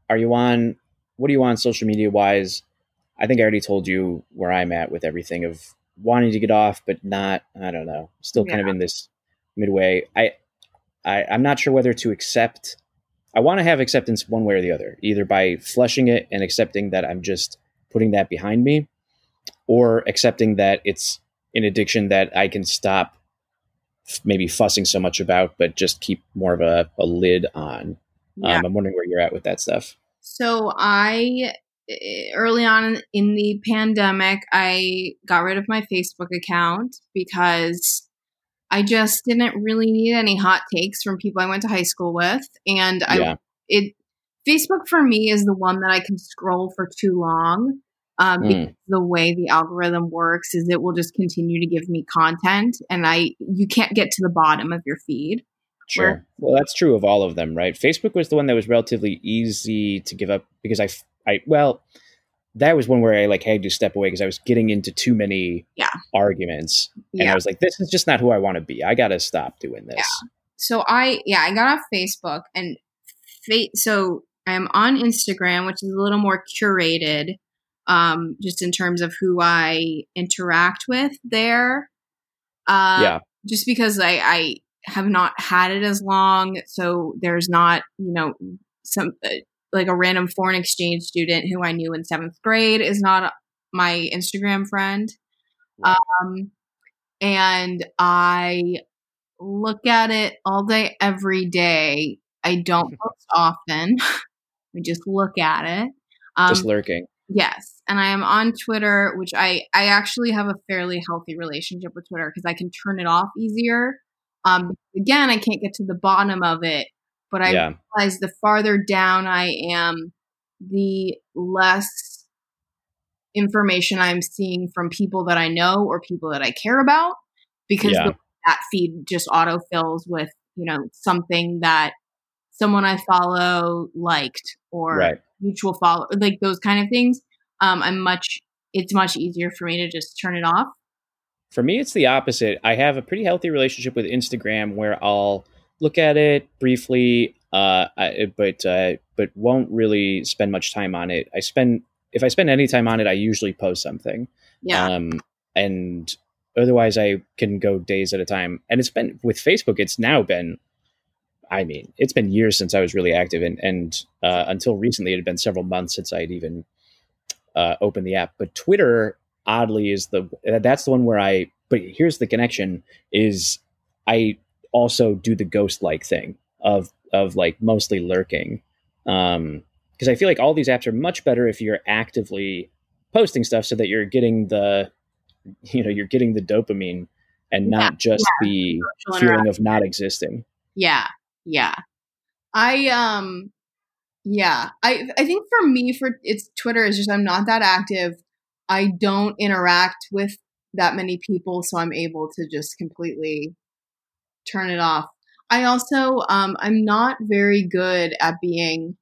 are you on what are you on social media wise? I think I already told you where I'm at with everything of wanting to get off, but not. I don't know. Still kind of in this midway. I, I I'm not sure whether to accept. I want to have acceptance one way or the other, either by flushing it and accepting that I'm just putting that behind me, or accepting that it's an addiction that I can stop maybe fussing so much about, but just keep more of a, a lid on. Yeah. Um, I'm wondering where you're at with that stuff. So I early on in the pandemic, I got rid of my Facebook account because I just didn't really need any hot takes from people I went to high school with, and I Yeah. it Facebook for me is the one that I can scroll for too long. Um, Mm. because the way the algorithm works is it will just continue to give me content, and I you can't get to the bottom of your feed. Sure. Well, that's true of all of them, right? Facebook was the one that was relatively easy to give up because i i well, that was one where I like had to step away because I was getting into too many Yeah. arguments, and Yeah. I was like, this is just not who I want to be. I got to stop doing this. so I yeah I got off Facebook and fa- so I am on Instagram, which is a little more curated, um, just in terms of who I interact with there. Uh, yeah, just because I, I have not had it as long, so there's not you know some uh, like a random foreign exchange student who I knew in seventh grade is not my Instagram friend, um, and I look at it all day, every day. I don't post often. I just look at it. Um, just lurking. Yes, and I am on Twitter, which I I actually have a fairly healthy relationship with Twitter because I can turn it off easier. Um, again, I can't get to the bottom of it, but I yeah, realize the farther down I am, the less information I'm seeing from people that I know or people that I care about because Yeah. the, that feed just autofills with you know something that someone I follow liked or right. Mutual follow like those kind of things um i'm much it's much easier for me to just turn it off For me, it's the opposite. I have a pretty healthy relationship with Instagram where I'll look at it briefly, uh, I, but uh, but won't really spend much time on it. I spend if I spend any time on it, I usually post something. yeah Um, and otherwise, I can go days at a time. And it's been with Facebook. It's now been, I mean, it's been years since I was really active, and and uh, until recently, it had been several months since I'd even uh, opened the app. But Twitter, oddly, is the that's the one where I. But here's the connection: is I also do the ghost like thing of of like mostly lurking. Um, because I feel like all these apps are much better if you're actively posting stuff so that you're getting the you know you're getting the dopamine and not just the Social feeling of not existing yeah yeah. I um yeah i i think for me for it's twitter is just i'm not that active. I don't interact with that many people so i'm able to just completely turn it off. I also um i'm not very good at being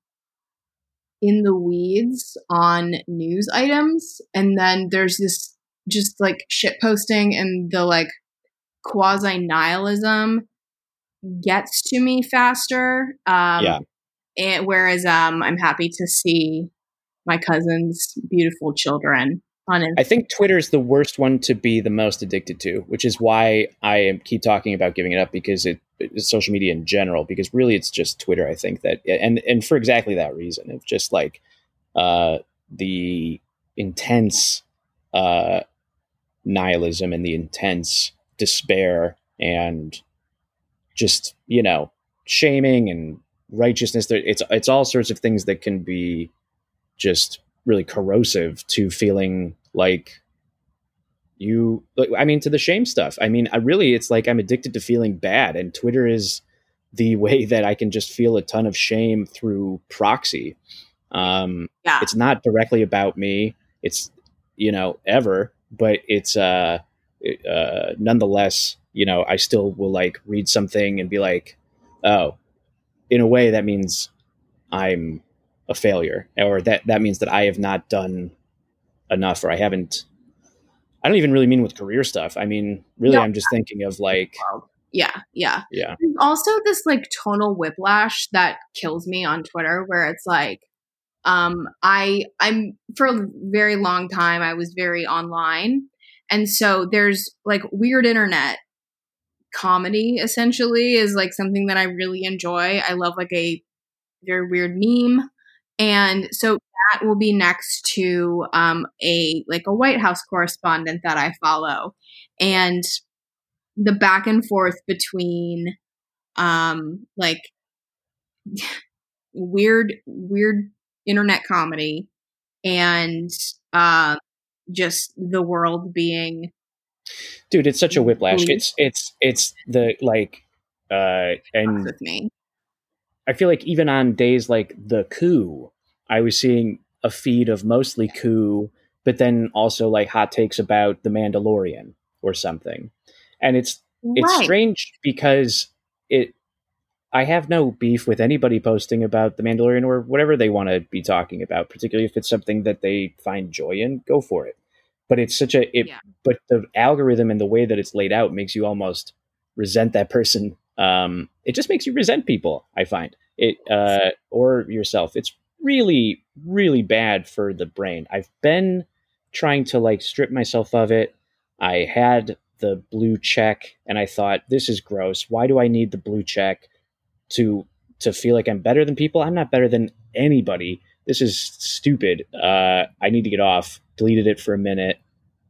in the weeds on news items and then there's this just like shit posting and the like quasi nihilism gets to me faster um Yeah. and whereas um i'm happy to see my cousin's beautiful children on i think Twitter is the worst one to be the most addicted to which is why i keep talking about giving it up because it it's social media in general because really it's just twitter i think that and and for exactly that reason it's just like uh the intense uh nihilism and the intense despair and just you know shaming and righteousness. It's it's all sorts of things that can be just really corrosive to feeling like you i mean to the shame stuff i mean i really it's like i'm addicted to feeling bad and twitter is the way that i can just feel a ton of shame through proxy um Yeah. it's not directly about me it's you know ever but it's uh, uh nonetheless you know i still will like read something and be like oh in a way that means i'm a failure or that that means that i have not done enough or i haven't i don't even really mean with career stuff i mean really No. i'm just thinking of like Yeah, yeah. yeah There's also this like tonal whiplash that kills me on Twitter where it's like um I I'm for a very long time I was very online and so there's like weird internet comedy essentially is like something that I really enjoy. I love like a very weird meme and so that will be next to um a like a White House correspondent that I follow and the back and forth between um like weird weird internet comedy and uh just the world being dude it's such a whiplash Believe. it's it's it's the like uh and with me I feel like even on days like the coup, I was seeing a feed of mostly coup, but then also like hot takes about the Mandalorian or something. And it's it's right strange because it I have no beef with anybody posting about the Mandalorian or whatever they want to be talking about, particularly if it's something that they find joy in, go for it. But it's such a it Yeah. but the algorithm and the way that it's laid out makes you almost resent that person. Um, it just makes you resent people, I find. It uh or yourself. It's really, really bad for the brain. I've been trying to like strip myself of it. I had the blue check and I thought, this is gross. Why do I need the blue check to to feel like I'm better than people? I'm not better than anybody. This is stupid. Uh, I need to get off. Deleted it for a minute,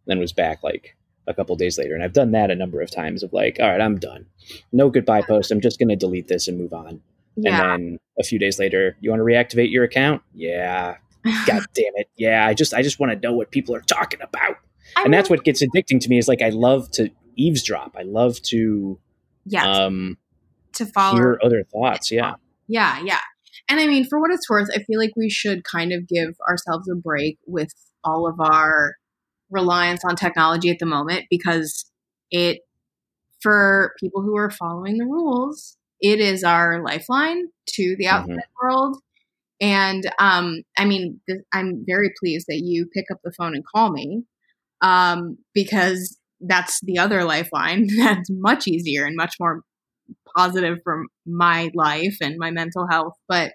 then was back like a couple days later. And I've done that a number of times of like, all right, I'm done. No goodbye post. I'm just going to delete this and move on. yeah And then a few days later, you want to reactivate your account? Yeah. God damn it. Yeah. I just I just want to know what people are talking about. I And that's what gets addicting to me is like I love to eavesdrop. I love to yes um to follow hear other thoughts. Yeah. Yeah, yeah. And I mean, for what it's worth, I feel like we should kind of give ourselves a break with all of our reliance on technology at the moment because it, for people who are following the rules, it is our lifeline to the outside world. And um, I mean, th- I'm very pleased that you pick up the phone and call me um, because that's the other lifeline that's much easier and much more positive for my life and my mental health. But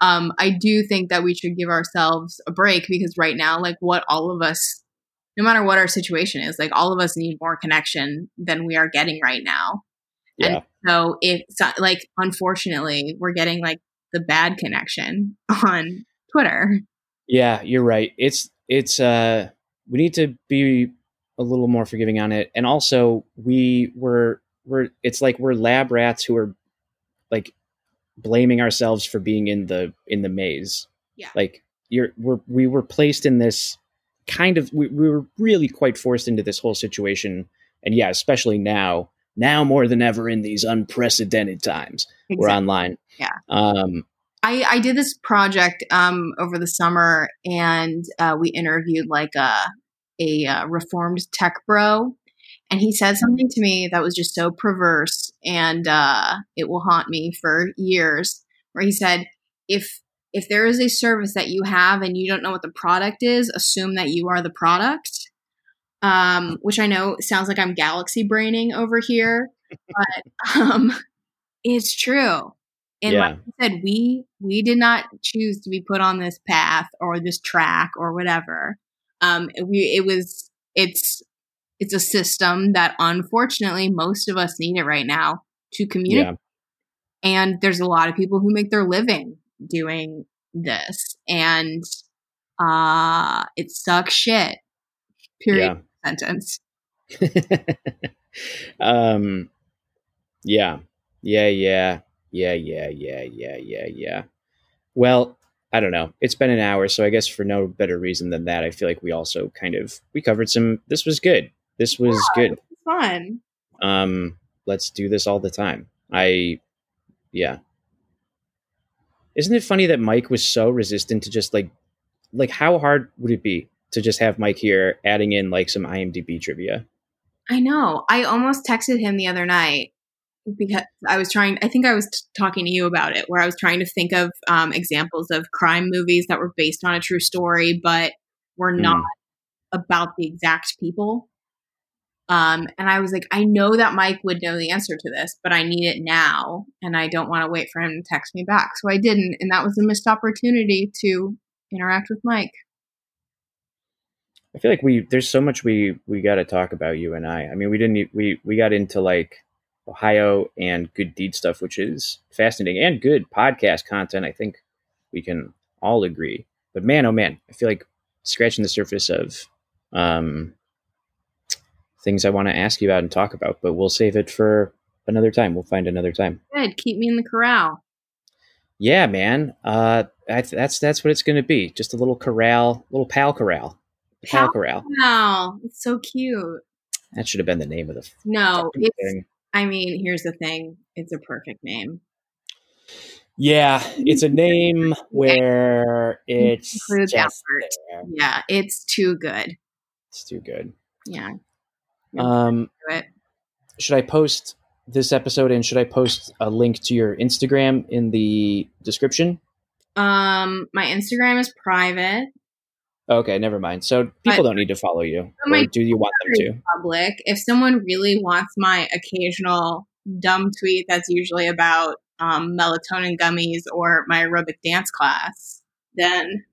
um, I do think that we should give ourselves a break because right now, like what all of us, no matter what our situation is, like all of us need more connection than we are getting right now. Yeah. And so it's like unfortunately we're getting like the bad connection on Twitter. Yeah, you're right. It's it's uh we need to be a little more forgiving on it. And also we were we're it's like we're lab rats who are like blaming ourselves for being in the in the maze. Yeah. Like you're we're we were placed in this kind of we, we were really quite forced into this whole situation. And yeah, especially now, now more than ever in these unprecedented times. We're online. Yeah. Um I, I did this project um, over the summer and uh, we interviewed like a, a uh, reformed tech bro. And he said something to me that was just so perverse and uh, it will haunt me for years. Where he said, if if there is a service that you have and you don't know what the product is, assume that you are the product. Um, which I know sounds like I'm galaxy braining over here, but um, it's true. And Yeah. like I said, we we did not choose to be put on this path or this track or whatever. Um, we it was it's it's a system that unfortunately most of us need it right now to communicate. Yeah. And there's a lot of people who make their living doing this. And uh it sucks shit. Period yeah. sentence. um yeah. Yeah, yeah. Yeah, yeah, yeah, yeah, yeah, yeah. Well, I don't know. It's been an hour, so I guess for no better reason than that, I feel like we also kind of we covered some. This was good. This was Yeah, good. Fun. Um, let's do this all the time. I, yeah. Isn't it funny that Mike was so resistant to just like, like how hard would it be to just have Mike here adding in like some IMDb trivia? I know. I almost texted him the other night because I was trying. I think I was t- talking to you about it, where I was trying to think of um, examples of crime movies that were based on a true story, but were Hmm. not about the exact people. Um, and I was like, I know that Mike would know the answer to this, but I need it now, and I don't want to wait for him to text me back. So I didn't, and that was a missed opportunity to interact with Mike. I feel like we there's so much we we got to talk about you and I. I mean, we didn't we we got into like Ohio and good deed stuff, which is fascinating and good podcast content. I think we can all agree. But man, oh man, I feel like scratching the surface of um, things I want to ask you about and talk about. But we'll save it for another time. We'll find another time. Good, keep me in the corral. Yeah, man. Uh, that's that's that's what it's going to be. Just a little corral, little pal corral, pal Pal- corral. Wow, it's so cute. That should have been the name of the No, it's thing. I mean, here's the thing. It's a perfect name. Yeah, it's a name where it's just. Yeah, it's too good. It's too good. Yeah. Um, should I post this episode and should I post a link to your Instagram in the description? Um, my Instagram is private. Okay, never mind. So people But- don't need to follow you, or do you want them to? Public. If someone really wants my occasional dumb tweet that's usually about um, melatonin gummies or my aerobic dance class, then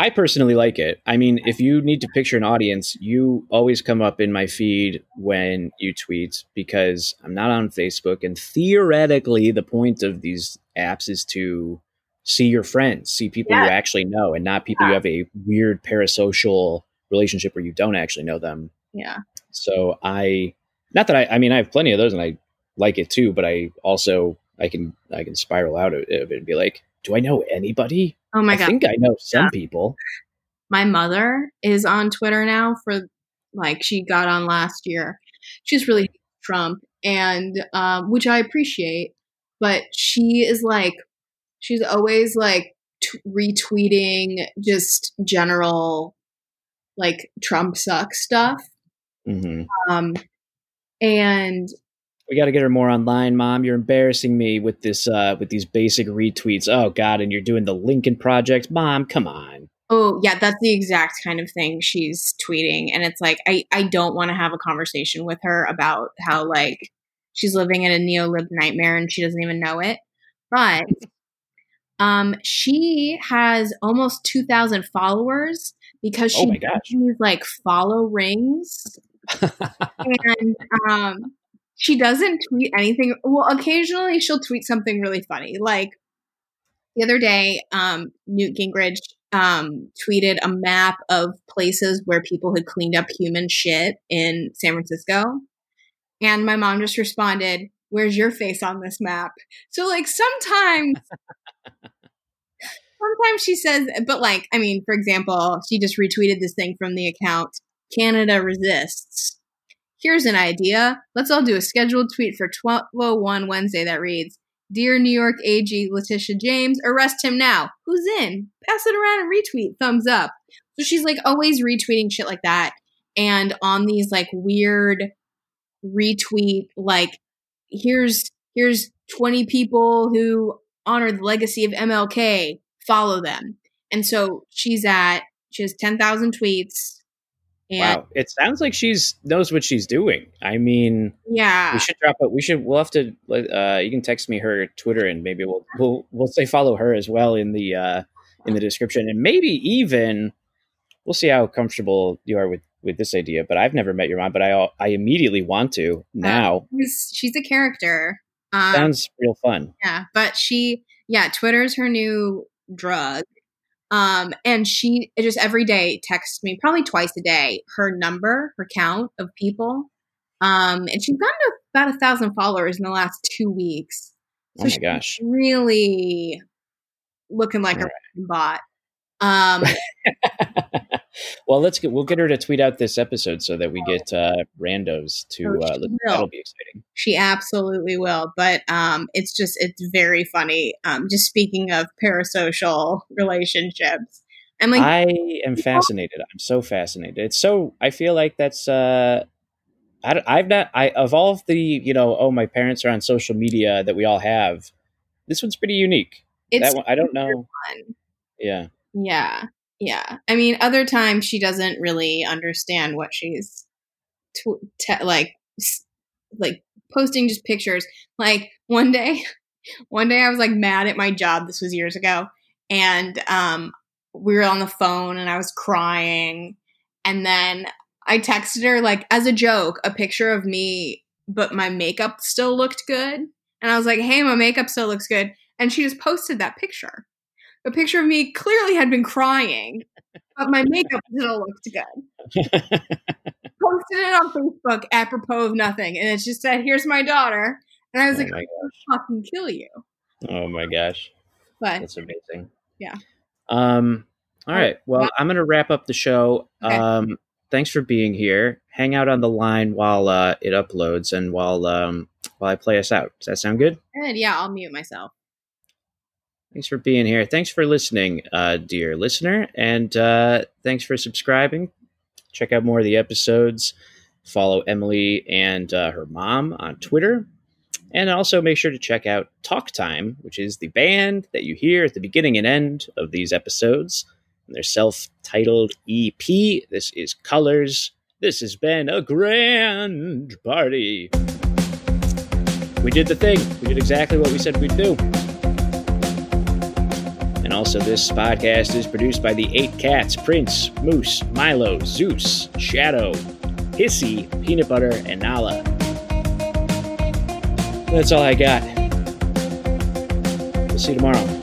I personally like it. I mean, if you need to picture an audience, you always come up in my feed when you tweet because I'm not on Facebook. And theoretically, the point of these apps is to see your friends, see people you actually know, and not people you have a weird parasocial relationship where you don't actually know them. yeah. So I, not that I, I mean, I have plenty of those and I like it too, but I also, I can, I can spiral out of it and be like, do I know anybody? Oh my god! I think I know some Yeah. people. my mother is on Twitter now for like she got on last year. She's really Trump and um, which I appreciate, but she is like she's always like t- retweeting just general like Trump sucks stuff. hmm Um, and We got to get her more online, mom. You're embarrassing me with this, uh, with these basic retweets. Oh God, and you're doing the Lincoln Project, mom. Come on. Oh yeah, that's the exact kind of thing she's tweeting, and it's like I I don't want to have a conversation with her about how like she's living in a neolib nightmare and she doesn't even know it. But um, she has almost two thousand followers because she Oh does these like follow rings, and um, she doesn't tweet anything. Well, occasionally she'll tweet something really funny, like the other day, um, Newt Gingrich um, tweeted a map of places where people had cleaned up human shit in San Francisco. And my mom just responded, Where's your face on this map? So, like, sometimes, sometimes she says, but like, I mean, for example, she just retweeted this thing from the account Canada Resists. Here's an idea. Let's all do a scheduled tweet for 1201 Wednesday that reads, Dear New York AG Letitia James, arrest him now. Who's in? Pass it around and retweet. Thumbs up. So she's like always retweeting shit like that. And on these like weird retweet, like, here's here's 20 people who honor the legacy of MLK. Follow them. And so she's at she has 10,000 tweets. And Wow, it sounds like she's knows what she's doing. I mean, yeah. we should drop it. We should. We'll have to. Uh, you can text me her Twitter, and maybe we'll we'll we'll say follow her as well in the uh, in the description, and maybe even we'll see how comfortable you are with with this idea. But I've never met your mom, but I I immediately want to now. She's, she's a character. Um, Sounds real fun. Yeah, but she, yeah, Twitter's her new drug. Um, and she just every day texts me, probably twice a day, her number, her count of people. Um, and she's gotten to about a thousand followers in the last two weeks. Oh my she's gosh. really looking like a bot. Um, well, let's get we'll get her to tweet out this episode so that we get uh, randos to. Oh, Uh, she li- will. that'll be exciting. She absolutely will. But um, it's just it's very funny. Um, just speaking of parasocial relationships, I'm like, I am fascinated. I'm so fascinated. It's so. I feel like that's. uh I, I've not. I of all of the you know. Oh, my parents are on social media that we all have. This one's pretty unique. it's that one, I don't know. fun. Yeah. Yeah, yeah. I mean, other times she doesn't really understand what she's tw- te- like, like posting just pictures. Like one day, one day I was like mad at my job. This was years ago, and um, we were on the phone, and I was crying, and then I texted her like as a joke a picture of me, but my makeup still looked good, and I was like, "Hey, my makeup still looks good," and she just posted that picture a picture of me clearly had been crying, but my makeup still looked good. Posted it on Facebook apropos of nothing, and it just said, "Here's my daughter," and I was oh like, my "I'll fucking kill you." Oh my gosh, But that's amazing. Yeah. Um. All right. Well, I'm gonna wrap up the show. Okay. Um. Thanks for being here. Hang out on the line while uh, it uploads and while um while I play us out. Does that sound good? and yeah, I'll mute myself. Thanks for being here. Thanks for listening, uh, dear listener, and uh, thanks for subscribing. Check out more of the episodes. Follow Emily and uh, her mom on Twitter. And also make sure to check out Talk Time, which is the band that you hear at the beginning and end of these episodes. And their self titled EP. This is Colors. This has been a grand party. We did the thing. We did exactly what we said we'd do. And also, this podcast is produced by the Eight Cats Prince, Moose, Milo, Zeus, Shadow, Hissy, Peanut Butter, and Nala. That's all I got. We'll see you tomorrow.